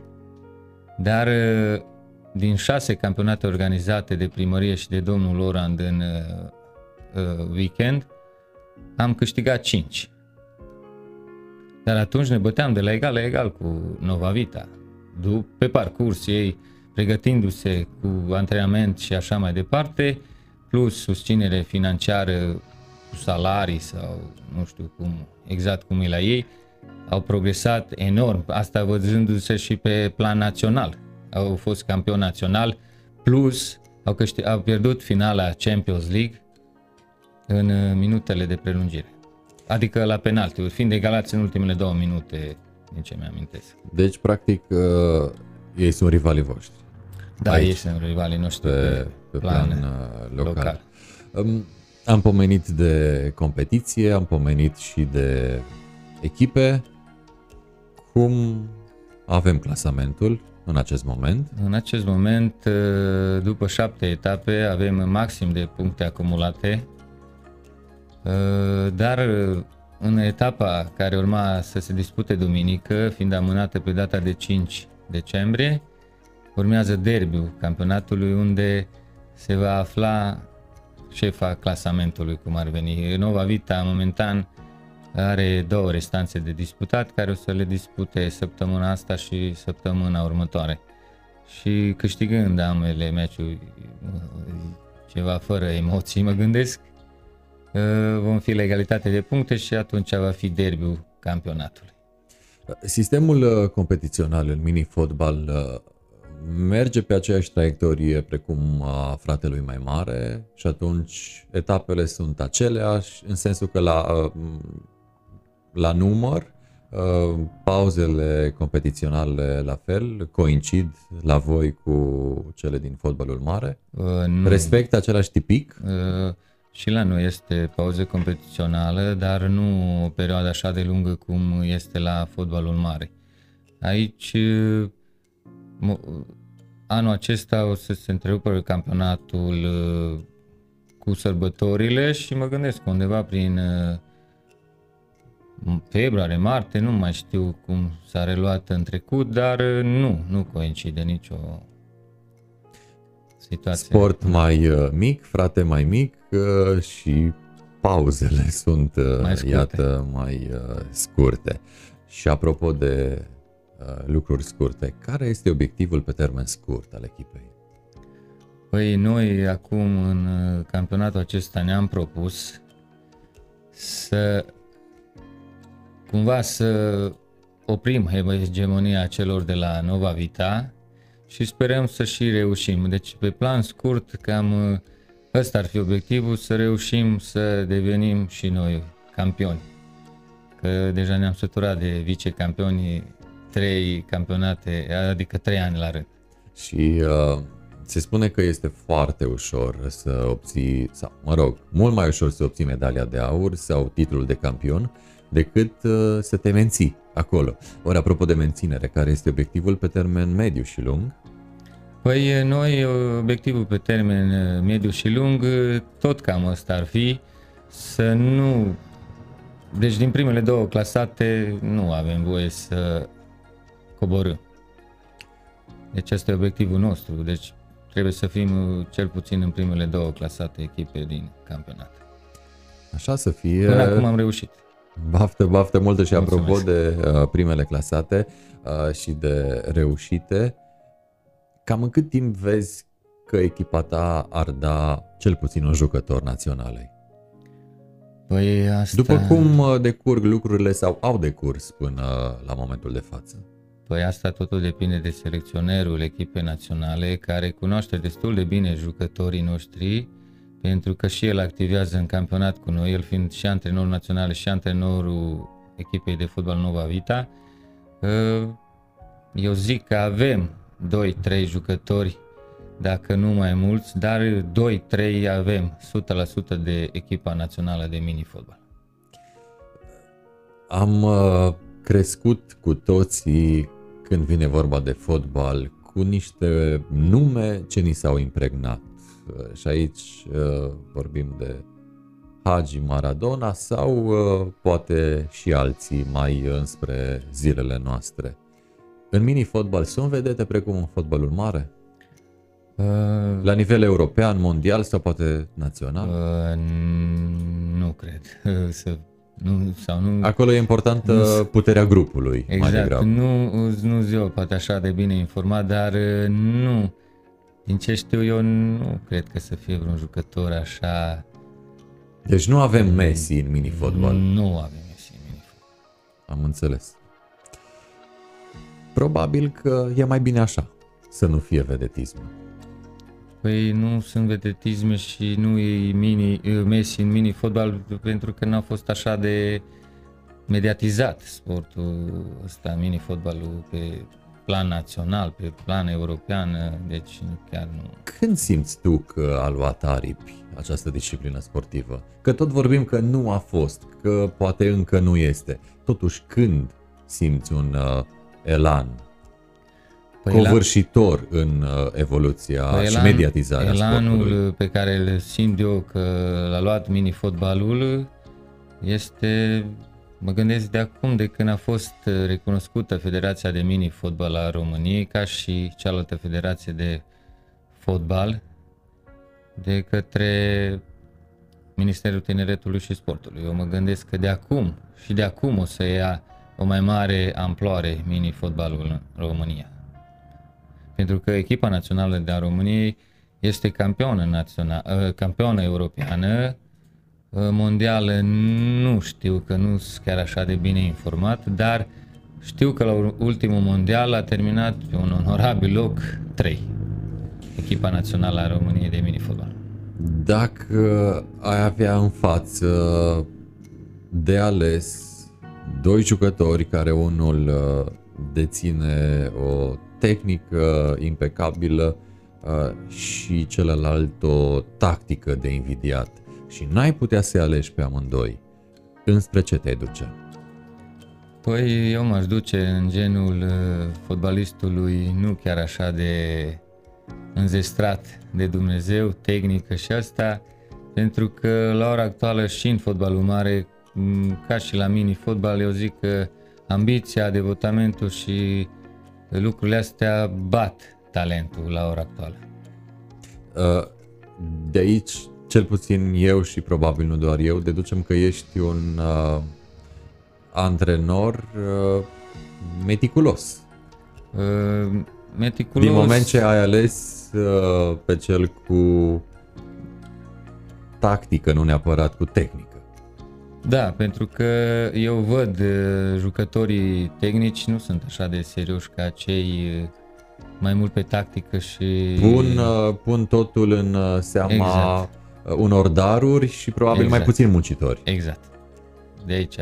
dar din șase campionate organizate de primărie și de domnul Orand în uh, weekend, am câștigat 5. Dar atunci ne băteam de la egal la egal cu Nova Vita. Pe parcurs ei pregătindu-se cu antrenament și așa mai departe, plus susținere financiară cu salarii sau nu știu cum, exact cum e la ei, au progresat enorm, asta văzându-se și pe plan național. Au fost campion național, plus au, câștig, au pierdut finala Champions League în uh, minutele de prelungire. Adică la penalti, fiind egalați în ultimele două minute, din ce mi-amintesc. Deci, practic, uh, ei sunt rivalii voștri. Da, Aici, ei sunt rivalii noștri pe, pe, pe plan, plan uh, local. local. Um, am pomenit de competiție, am pomenit și de echipe. Cum avem clasamentul în acest moment? În acest moment, uh, după șapte etape, avem maxim de puncte acumulate Uh, dar uh, în etapa care urma să se dispute duminică, fiind amânată pe data de 5 decembrie, urmează derbiul campionatului unde se va afla șefa clasamentului, cum ar veni. Nova Vita, momentan, are două restanțe de disputat, care o să le dispute săptămâna asta și săptămâna următoare. Și câștigând ambele meciuri uh, ceva fără emoții, mă gândesc, Uh, vom fi legalitate de puncte și atunci va fi derbiul campionatului. Sistemul uh, competițional în mini-fotbal uh, merge pe aceeași traiectorie precum a fratelui mai mare și atunci etapele sunt aceleași în sensul că la, la număr pauzele competiționale la fel coincid la voi cu cele din fotbalul mare? Uh, nu. Respectă același tipic? Uh, și la noi este pauză competițională, dar nu o perioadă așa de lungă cum este la fotbalul mare. Aici, anul acesta o să se întrerupă campionatul uh, cu sărbătorile și mă gândesc undeva prin uh, februarie, martie, nu mai știu cum s-a reluat în trecut, dar uh, nu, nu coincide nicio situație. Sport mai mic, frate mai mic, și pauzele [LAUGHS] sunt, uh, mai scurte. iată, mai uh, scurte. Și apropo de uh, lucruri scurte, care este obiectivul pe termen scurt al echipei? Păi noi acum în campionatul acesta ne-am propus să cumva să oprim hegemonia celor de la Nova Vita și sperăm să și reușim. Deci pe plan scurt cam Ăsta ar fi obiectivul, să reușim să devenim și noi campioni. Că deja ne-am săturat de vicecampioni trei campionate, adică trei ani la rând. Și uh, se spune că este foarte ușor să obții, sau mă rog, mult mai ușor să obții medalia de aur sau titlul de campion decât uh, să te menții acolo. Ori apropo de menținere, care este obiectivul pe termen mediu și lung? Păi noi, obiectivul pe termen mediu și lung, tot cam ăsta ar fi să nu... Deci din primele două clasate nu avem voie să coborâm. Deci asta e obiectivul nostru. Deci trebuie să fim cel puțin în primele două clasate echipe din campionat. Așa să fie. Până acum am reușit. Baftă, baftă multă și Mulțumesc. apropo de uh, primele clasate uh, și de reușite, cam în cât timp vezi că echipa ta ar da cel puțin un jucător naționalei? Păi asta... După cum uh, decurg lucrurile sau au decurs până la momentul de față? Păi asta totul depinde de selecționerul echipei naționale care cunoaște destul de bine jucătorii noștri pentru că și el activează în campionat cu noi, el fiind și antrenorul național și antrenorul echipei de fotbal Nova Vita. Uh, eu zic că avem 2-3 jucători, dacă nu mai mulți, dar 2-3 avem 100% de echipa națională de mini-fotbal. Am uh, crescut cu toții când vine vorba de fotbal cu niște nume ce ni s-au impregnat și aici uh, vorbim de Hagi Maradona sau uh, poate și alții mai înspre zilele noastre. În mini-fotbal sunt vedete precum în fotbalul mare? Uh, La nivel european, mondial sau poate național? Uh, nu cred. [LAUGHS] Să, nu, sau nu, Acolo e importantă nu, puterea grupului. Exact. Mai degrabă. Nu, nu zic poate așa de bine informat, dar nu din ce știu eu, nu cred că să fie vreun jucător așa... Deci nu avem Messi în mini-fotbal. Nu avem Messi în mini-fotbal. Am înțeles. Probabil că e mai bine așa, să nu fie vedetism. Păi nu sunt vedetisme și nu e mini, Messi în mini-fotbal pentru că n-a fost așa de mediatizat sportul ăsta, mini-fotbalul pe plan național, pe plan european, deci chiar nu. Când simți tu că a luat aripi această disciplină sportivă? Că tot vorbim că nu a fost, că poate încă nu este. Totuși, când simți un uh, elan păi covârșitor elan, în uh, evoluția păi și elan, mediatizarea elanul sportului? pe care îl simt eu că l-a luat mini-fotbalul este Mă gândesc de acum, de când a fost uh, recunoscută Federația de Mini-Fotbal a României, ca și cealaltă federație de fotbal, de către Ministerul Tineretului și Sportului. Eu mă gândesc că de acum și de acum o să ia o mai mare amploare mini-fotbalul în România. Pentru că echipa națională de a României este campionă, național, uh, campionă europeană, mondială nu știu că nu sunt chiar așa de bine informat, dar știu că la ultimul mondial a terminat pe un onorabil loc 3, echipa națională a României de minifotbal. Dacă ai avea în față de ales doi jucători care unul uh, deține o tehnică impecabilă uh, și celălalt o tactică de invidiat, și n-ai putea să alegi pe amândoi, înspre ce te duce? Păi eu m-aș duce în genul uh, fotbalistului nu chiar așa de înzestrat de Dumnezeu, tehnică și asta, pentru că la ora actuală și în fotbalul mare, ca și la mini-fotbal, eu zic că ambiția, devotamentul și lucrurile astea bat talentul la ora actuală. Uh, de aici cel puțin eu și probabil nu doar eu, deducem că ești un uh, antrenor uh, meticulos. Uh, meticulos. Din moment ce ai ales uh, pe cel cu tactică, nu neapărat cu tehnică. Da, pentru că eu văd uh, jucătorii tehnici nu sunt așa de serioși ca cei uh, mai mult pe tactică și... Pun, uh, pun totul în seama exact. Uh, unor daruri și probabil exact. mai puțin muncitori. Exact. De aici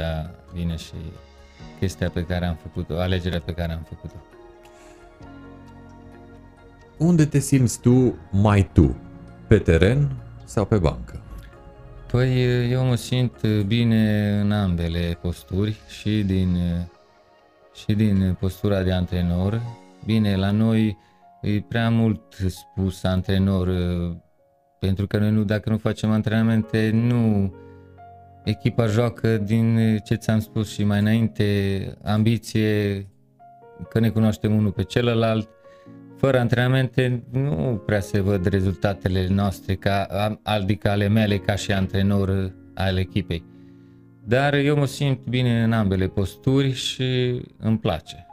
vine și chestia pe care am făcut-o, alegerea pe care am făcut-o. Unde te simți tu mai tu? Pe teren sau pe bancă? Păi eu mă simt bine în ambele posturi și din, și din postura de antrenor. Bine, la noi e prea mult spus antrenor pentru că noi nu, dacă nu facem antrenamente, nu echipa joacă din ce ți-am spus și mai înainte, ambiție, că ne cunoaștem unul pe celălalt, fără antrenamente nu prea se văd rezultatele noastre, ca, adică ale mele ca și antrenor al echipei. Dar eu mă simt bine în ambele posturi și îmi place.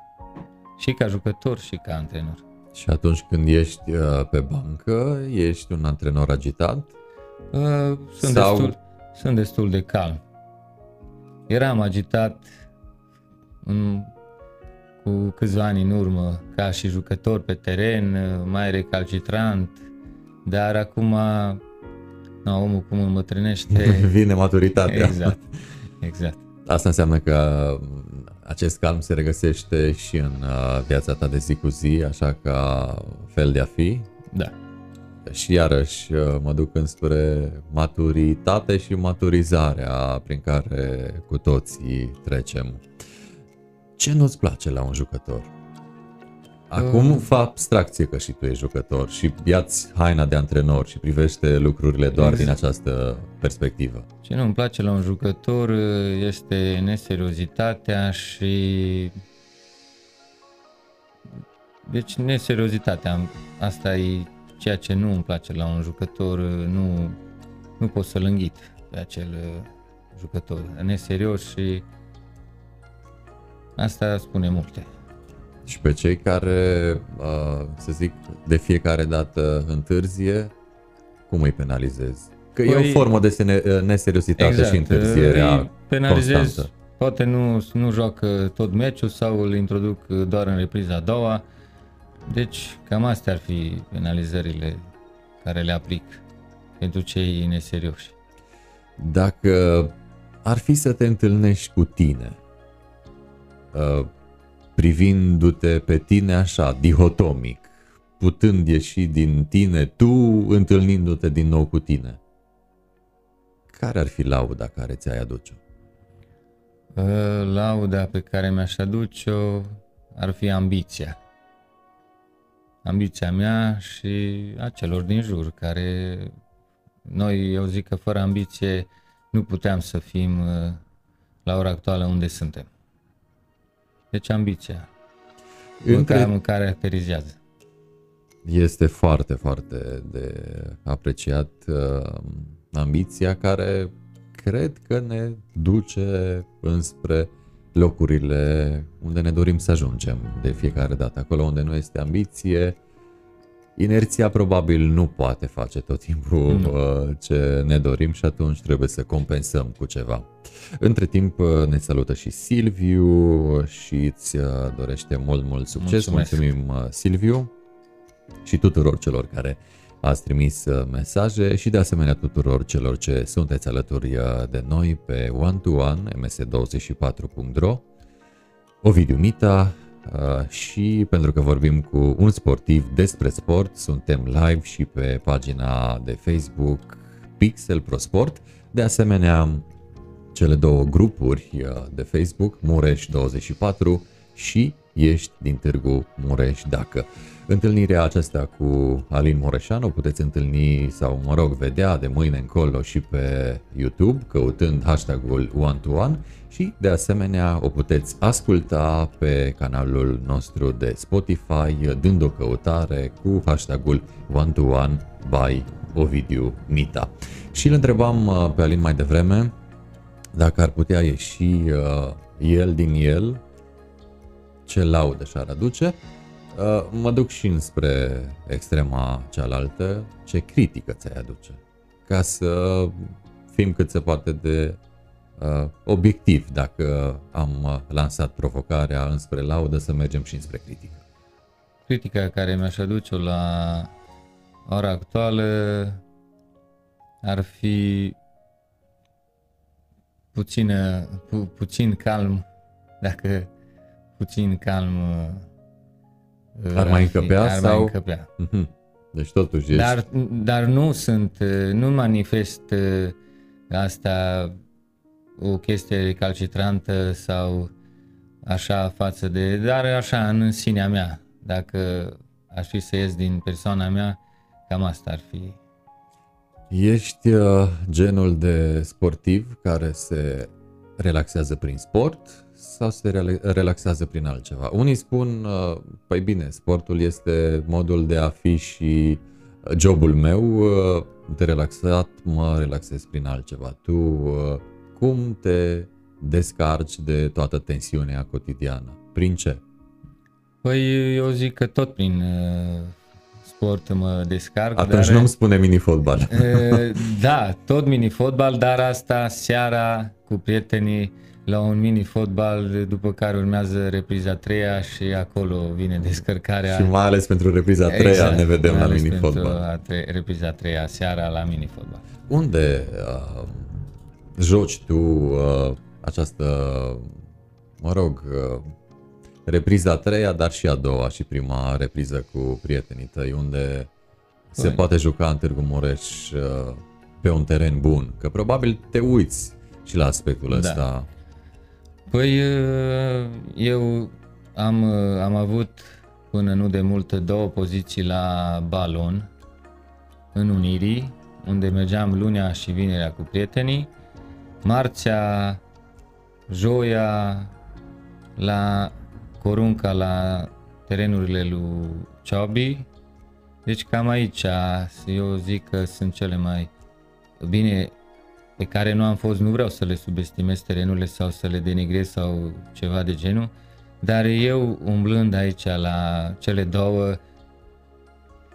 Și ca jucător și ca antrenor. Și atunci când ești uh, pe bancă, ești un antrenor agitat? Uh, sunt, Sau... destul, sunt destul de calm. Eram agitat în, cu câțiva ani în urmă, ca și jucător pe teren, mai recalcitrant, dar acum na, omul cum îmbătrânește... [LAUGHS] Vine maturitatea. Exact, exact. Asta înseamnă că acest calm se regăsește și în uh, viața ta de zi cu zi, așa ca fel de a fi. Da. Și iarăși uh, mă duc înspre maturitate și maturizarea prin care cu toții trecem. Ce nu-ți place la un jucător? Acum uh. fă abstracție că și tu ești jucător și iați haina de antrenor și privește lucrurile doar exact. din această perspectivă. Ce nu îmi place la un jucător uh, este neseriozitatea și... Deci neseriozitatea, asta e ceea ce nu îmi place la un jucător, uh, nu, nu pot să-l înghit pe acel uh, jucător. Neserios și asta spune multe. Și pe cei care, să zic, de fiecare dată întârzie, cum îi penalizezi? Că păi, e o păi- formă de neseriozitate exact, și întârzierea penalizez, constantă. Poate nu, nu joacă tot meciul sau îl introduc doar în repriza a doua. Deci cam astea ar fi penalizările care le aplic pentru cei neserioși. Dacă ar fi să te întâlnești cu tine, privindu-te pe tine așa, dihotomic, putând ieși din tine tu, întâlnindu-te din nou cu tine. Care ar fi lauda care ți-ai aduce-o? Uh, lauda pe care mi-aș aduce-o ar fi ambiția. Ambiția mea și a celor din jur, care noi, eu zic că fără ambiție nu puteam să fim uh, la ora actuală unde suntem. Deci ambiția Între... mă caracterizează. Este foarte, foarte de apreciat uh, ambiția care cred că ne duce înspre locurile unde ne dorim să ajungem de fiecare dată. Acolo unde nu este ambiție, inerția probabil nu poate face tot timpul nu. Uh, ce ne dorim și atunci trebuie să compensăm cu ceva. Între timp uh, ne salută și Silviu și îți uh, dorește mult, mult succes. Mulțumesc. Mulțumim Silviu și tuturor celor care ați trimis mesaje și de asemenea tuturor celor ce sunteți alături de noi pe one-to-one ms24.ro Ovidiu Mita, Uh, și pentru că vorbim cu un sportiv despre sport, suntem live și pe pagina de Facebook Pixel Pro Sport. De asemenea, cele două grupuri uh, de Facebook, Mureș24 și Ești din Târgu Mureș Dacă. Întâlnirea aceasta cu Alin Mureșanu puteți întâlni sau, mă rog, vedea de mâine încolo și pe YouTube, căutând hashtagul one-to-one și, de asemenea, o puteți asculta pe canalul nostru de Spotify, dând o căutare cu hashtagul one-to-one by Ovidiu Mita. Și îl întrebam uh, pe Alin mai devreme dacă ar putea ieși uh, el din el, ce laudă și-ar aduce, Uh, mă duc și înspre extrema cealaltă, ce critică ți-ai aduce, ca să fim cât se poate de uh, obiectiv dacă am uh, lansat provocarea înspre laudă să mergem și înspre critică. Critica care mi-aș aduce la ora actuală ar fi puțină, pu, puțin calm, dacă puțin calm ar mai încăpea? Ar sau? mai încăpea. Mhm. Deci totuși ești... Dar, dar nu sunt, nu manifest asta o chestie recalcitrantă sau așa față de, dar așa în sinea mea. Dacă aș fi să ies din persoana mea, cam asta ar fi. Ești uh, genul de sportiv care se relaxează prin sport sau se relaxează prin altceva? Unii spun, uh, păi bine, sportul este modul de a fi și jobul meu, de relaxat mă relaxez prin altceva. Tu cum te descarci de toată tensiunea cotidiană? Prin ce? Păi eu zic că tot prin uh, sport mă descarc. Atunci dar, nu-mi spune mini-fotbal. Uh, da, tot mini-fotbal, dar asta seara cu prietenii la un mini-fotbal, după care urmează repriza treia și acolo vine descărcarea. Și mai ales pentru repriza treia exact, ne vedem la mini-fotbal. Tre- repriza treia seara la mini-fotbal. Unde uh, joci tu uh, această, mă rog, uh, repriza a treia, dar și a doua și prima repriză cu prietenii tăi, unde se păi. poate juca în Târgu Mureș uh, pe un teren bun, că probabil te uiți și la aspectul da. ăsta. Păi uh, eu am, uh, am avut până nu de mult două poziții la balon în Unirii, unde mergeam lunea și vinerea cu prietenii, marțea, joia, la Corunca la terenurile lui Ciobi. Deci cam aici eu zic că sunt cele mai bine pe care nu am fost, nu vreau să le subestimez terenurile sau să le denigrez sau ceva de genul, dar eu umblând aici la cele două,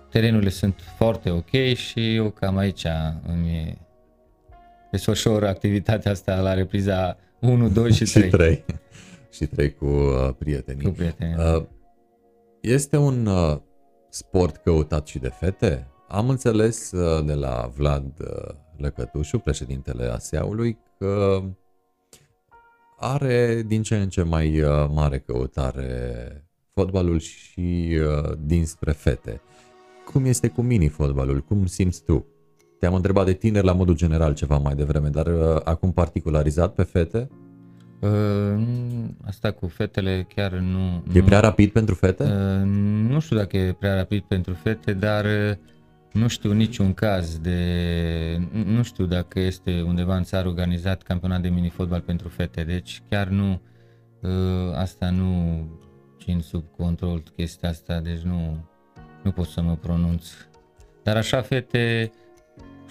terenurile sunt foarte ok și eu cam aici îmi desfășor activitatea asta la repriza 1, 2 și 3. [LAUGHS] și 3 și trei cu uh, prietenii. Cu prietenii. Uh, este un uh, sport căutat și de fete? Am înțeles uh, de la Vlad uh, Lăcătușu, președintele ASEA-ului, că are din ce în ce mai uh, mare căutare fotbalul și uh, dinspre fete. Cum este cu mini-fotbalul? Cum simți tu? Te-am întrebat de tineri la modul general ceva mai devreme, dar uh, acum particularizat pe fete? Uh, asta cu fetele chiar nu... E prea rapid pentru fete? Uh, nu știu dacă e prea rapid pentru fete, dar uh, nu știu niciun caz de... Nu știu dacă este undeva în țară organizat campionat de mini-fotbal pentru fete, deci chiar nu... Asta nu țin sub control chestia asta, deci nu, nu pot să mă pronunț. Dar așa fete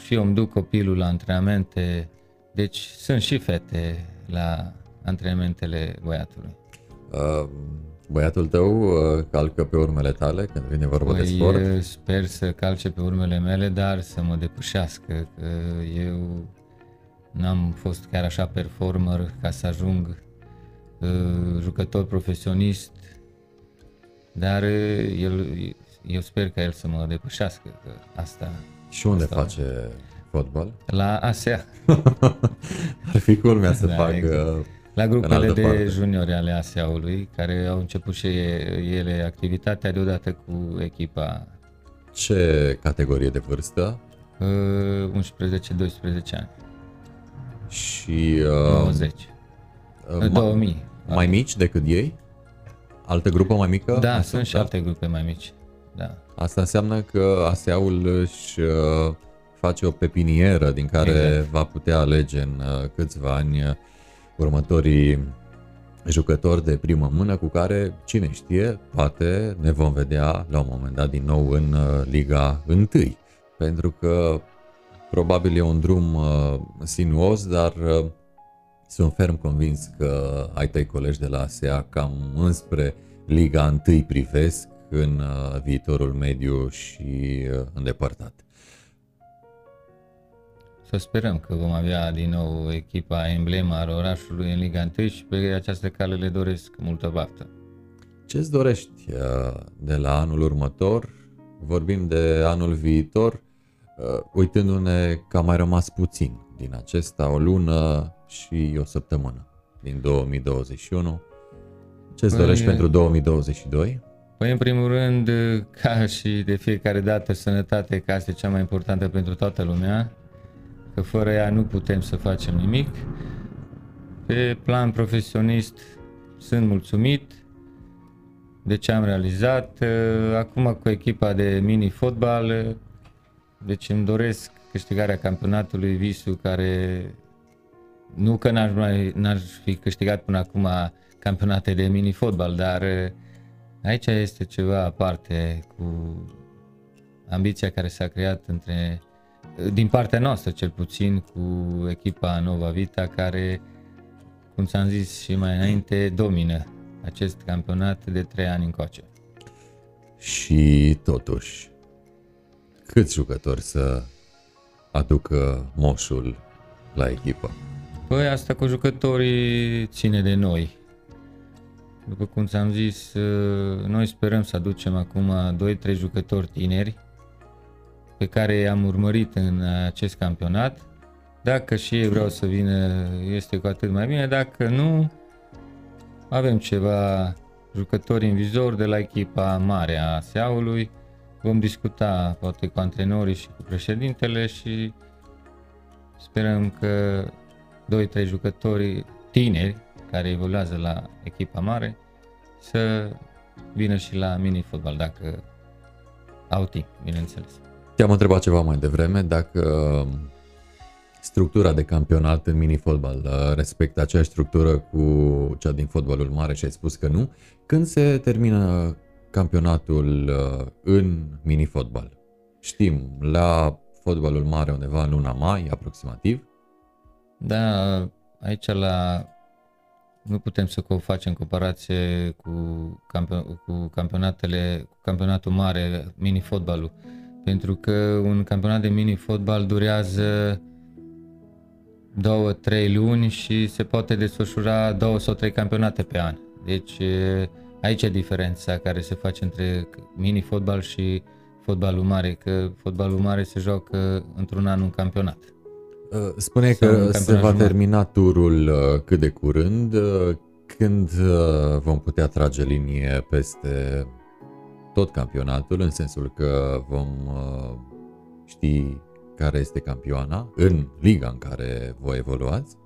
și eu îmi duc copilul la antrenamente, deci sunt și fete la antrenamentele băiatului? Uh, băiatul tău uh, calcă pe urmele tale când vine vorba păi, de sport? Sper să calce pe urmele mele, dar să mă depășească. Că eu n-am fost chiar așa performer ca să ajung uh, jucător profesionist, dar uh, el, eu sper ca el să mă depășească. Că asta și unde asta face fotbal? La ASEA. [LAUGHS] Ar fi culmea să da, facă exact. La grupele de parte. juniori ale ASEA-ului, care au început și ele activitatea deodată cu echipa. Ce categorie de vârstă? Uh, 11-12 ani. Și... Uh, 90. Uh, 2000. Mai mici decât ei? Altă grupă mai mică? Da, sunt și alte grupe mai mici. Da. Asta înseamnă că ASEA-ul își uh, face o pepinieră din care exact. va putea alege în uh, câțiva ani uh, următorii jucători de primă mână cu care, cine știe, poate ne vom vedea la un moment dat din nou în uh, Liga 1. Pentru că probabil e un drum uh, sinuos, dar uh, sunt ferm convins că ai tăi colegi de la ASEA cam înspre Liga 1 privesc în viitorul mediu și îndepărtat. Să sperăm că vom avea din nou echipa emblema al orașului în Liga 1 și pe această cale le doresc multă baftă. Ce-ți dorești uh, de la anul următor? Vorbim de anul viitor, uh, uitându-ne că a mai rămas puțin din acesta, o lună și o săptămână din 2021. Ce-ți păi, dorești pentru 2022? Păi, în primul rând, ca și de fiecare dată, sănătate, ca asta e cea mai importantă pentru toată lumea că fără ea nu putem să facem nimic. Pe plan profesionist sunt mulțumit de ce am realizat. Acum cu echipa de mini-fotbal, deci îmi doresc câștigarea campionatului visul care nu că n-aș, mai, n-aș fi câștigat până acum campionate de mini-fotbal, dar uh, aici este ceva aparte cu ambiția care s-a creat între, din partea noastră cel puțin, cu echipa Nova Vita, care, cum ți-am zis și mai înainte, domină acest campionat de trei ani încoace. Și totuși, câți jucători să aducă moșul la echipă? Păi asta cu jucătorii ține de noi. După cum ți-am zis, noi sperăm să aducem acum 2-3 jucători tineri pe care i-am urmărit în acest campionat. Dacă și ei vreau să vină, este cu atât mai bine. Dacă nu, avem ceva jucători în vizor de la echipa mare a Seaului. Vom discuta poate cu antrenorii și cu președintele și sperăm că 2-3 jucători tineri care evoluează la echipa mare să vină și la mini-fotbal dacă au timp, bineînțeles. Te-am întrebat ceva mai devreme dacă structura de campionat în mini-fotbal uh, respectă aceeași structură cu cea din fotbalul mare și ai spus că nu. Când se termină campionatul uh, în mini-fotbal? Știm, la fotbalul mare undeva în luna mai, aproximativ. Da, aici la nu putem să facem comparație cu, campion, cu campionatele, cu campionatul mare, mini-fotbalul, pentru că un campionat de mini-fotbal durează două, trei luni și se poate desfășura două sau trei campionate pe an. Deci aici e diferența care se face între mini-fotbal și fotbalul mare, că fotbalul mare se joacă într-un an un campionat. Uh, spune că se va termina turul uh, cât de curând, uh, când vom putea trage linie peste tot campionatul, în sensul că vom ști care este campioana în liga în care voi evoluați?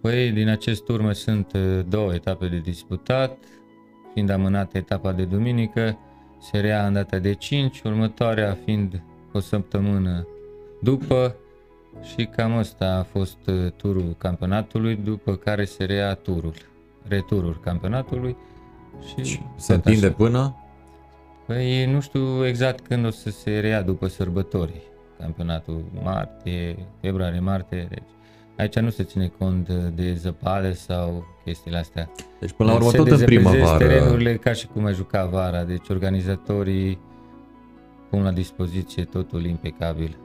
Păi, din acest tur mai sunt două etape de disputat, fiind amânată etapa de duminică, se rea în data de 5, următoarea fiind o săptămână după și cam asta a fost uh, turul campionatului, după care se rea turul, returul campionatului. Și se întinde așa. până? Păi nu știu exact când o să se rea după sărbători campionatul martie, februarie-martie, deci aici nu se ține cont de zăpadă sau chestiile astea. Deci până la urmă tot în primăvară. terenurile ca și cum ai juca vara, deci organizatorii pun la dispoziție totul impecabil.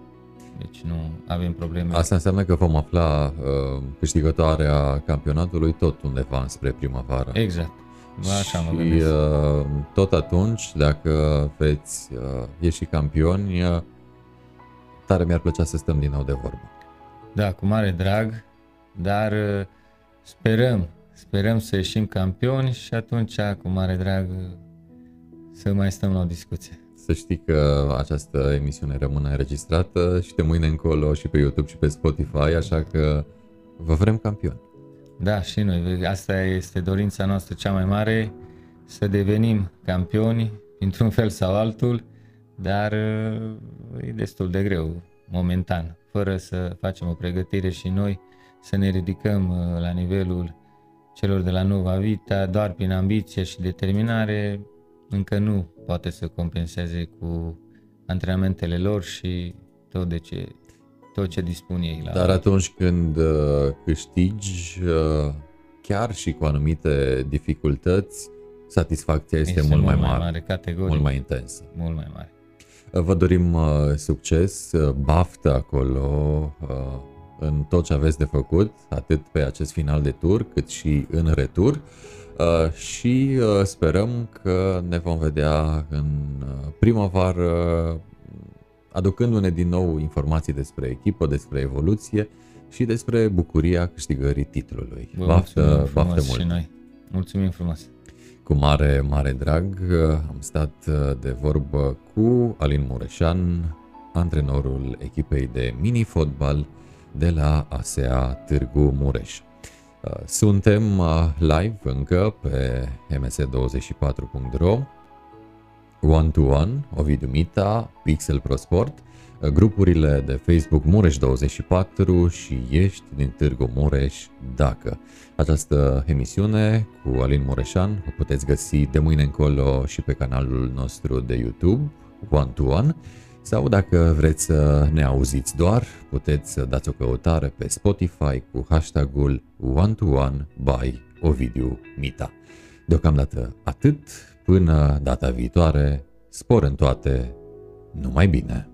Deci nu avem probleme. Asta înseamnă că vom afla uh, câștigătoarea campionatului tot undeva spre primăvară. Exact. Așa și mă uh, tot atunci, dacă veți uh, ieși campioni, uh, tare mi-ar plăcea să stăm din nou de vorbă. Da, cu mare drag, dar uh, sperăm, sperăm să ieșim campioni și atunci cu mare drag să mai stăm la o discuție. Să știi că această emisiune rămâne înregistrată și de mâine încolo și pe YouTube și pe Spotify, așa că vă vrem campioni. Da, și noi. Asta este dorința noastră cea mai mare, să devenim campioni, într-un fel sau altul, dar e destul de greu, momentan, fără să facem o pregătire și noi să ne ridicăm uh, la nivelul celor de la Nova Vita, doar prin ambiție și determinare, încă nu poate să compenseze cu antrenamentele lor și tot, de ce, tot ce dispun ei. La Dar atunci când uh, câștigi, uh, chiar și cu anumite dificultăți, satisfacția este, este mult, mult mai mare, mare categoric, mult mai intensă. Mult mai mare. Uh, vă dorim uh, succes, uh, baftă acolo uh, în tot ce aveți de făcut, atât pe acest final de tur, cât și în retur. Uh, Uh, și uh, sperăm că ne vom vedea în uh, primăvară aducându-ne din nou informații despre echipă, despre evoluție și despre bucuria câștigării titlului. Vă baftă, baftă mult. și noi. Mulțumim frumos. Cu mare, mare drag am stat de vorbă cu Alin Mureșan, antrenorul echipei de mini-fotbal de la ASEA Târgu Mureș. Uh, suntem uh, live încă pe ms24.ro One to One, Ovidiu Mita, Pixel Pro Sport, grupurile de Facebook Mureș24 și Ești din Târgu Mureș dacă. Această emisiune cu Alin Mureșan o puteți găsi de mâine încolo și pe canalul nostru de YouTube One to One sau dacă vreți să ne auziți doar, puteți să dați o căutare pe Spotify cu hashtagul One to One by Ovidiu Mita. Deocamdată atât, până data viitoare, spor în toate, numai bine!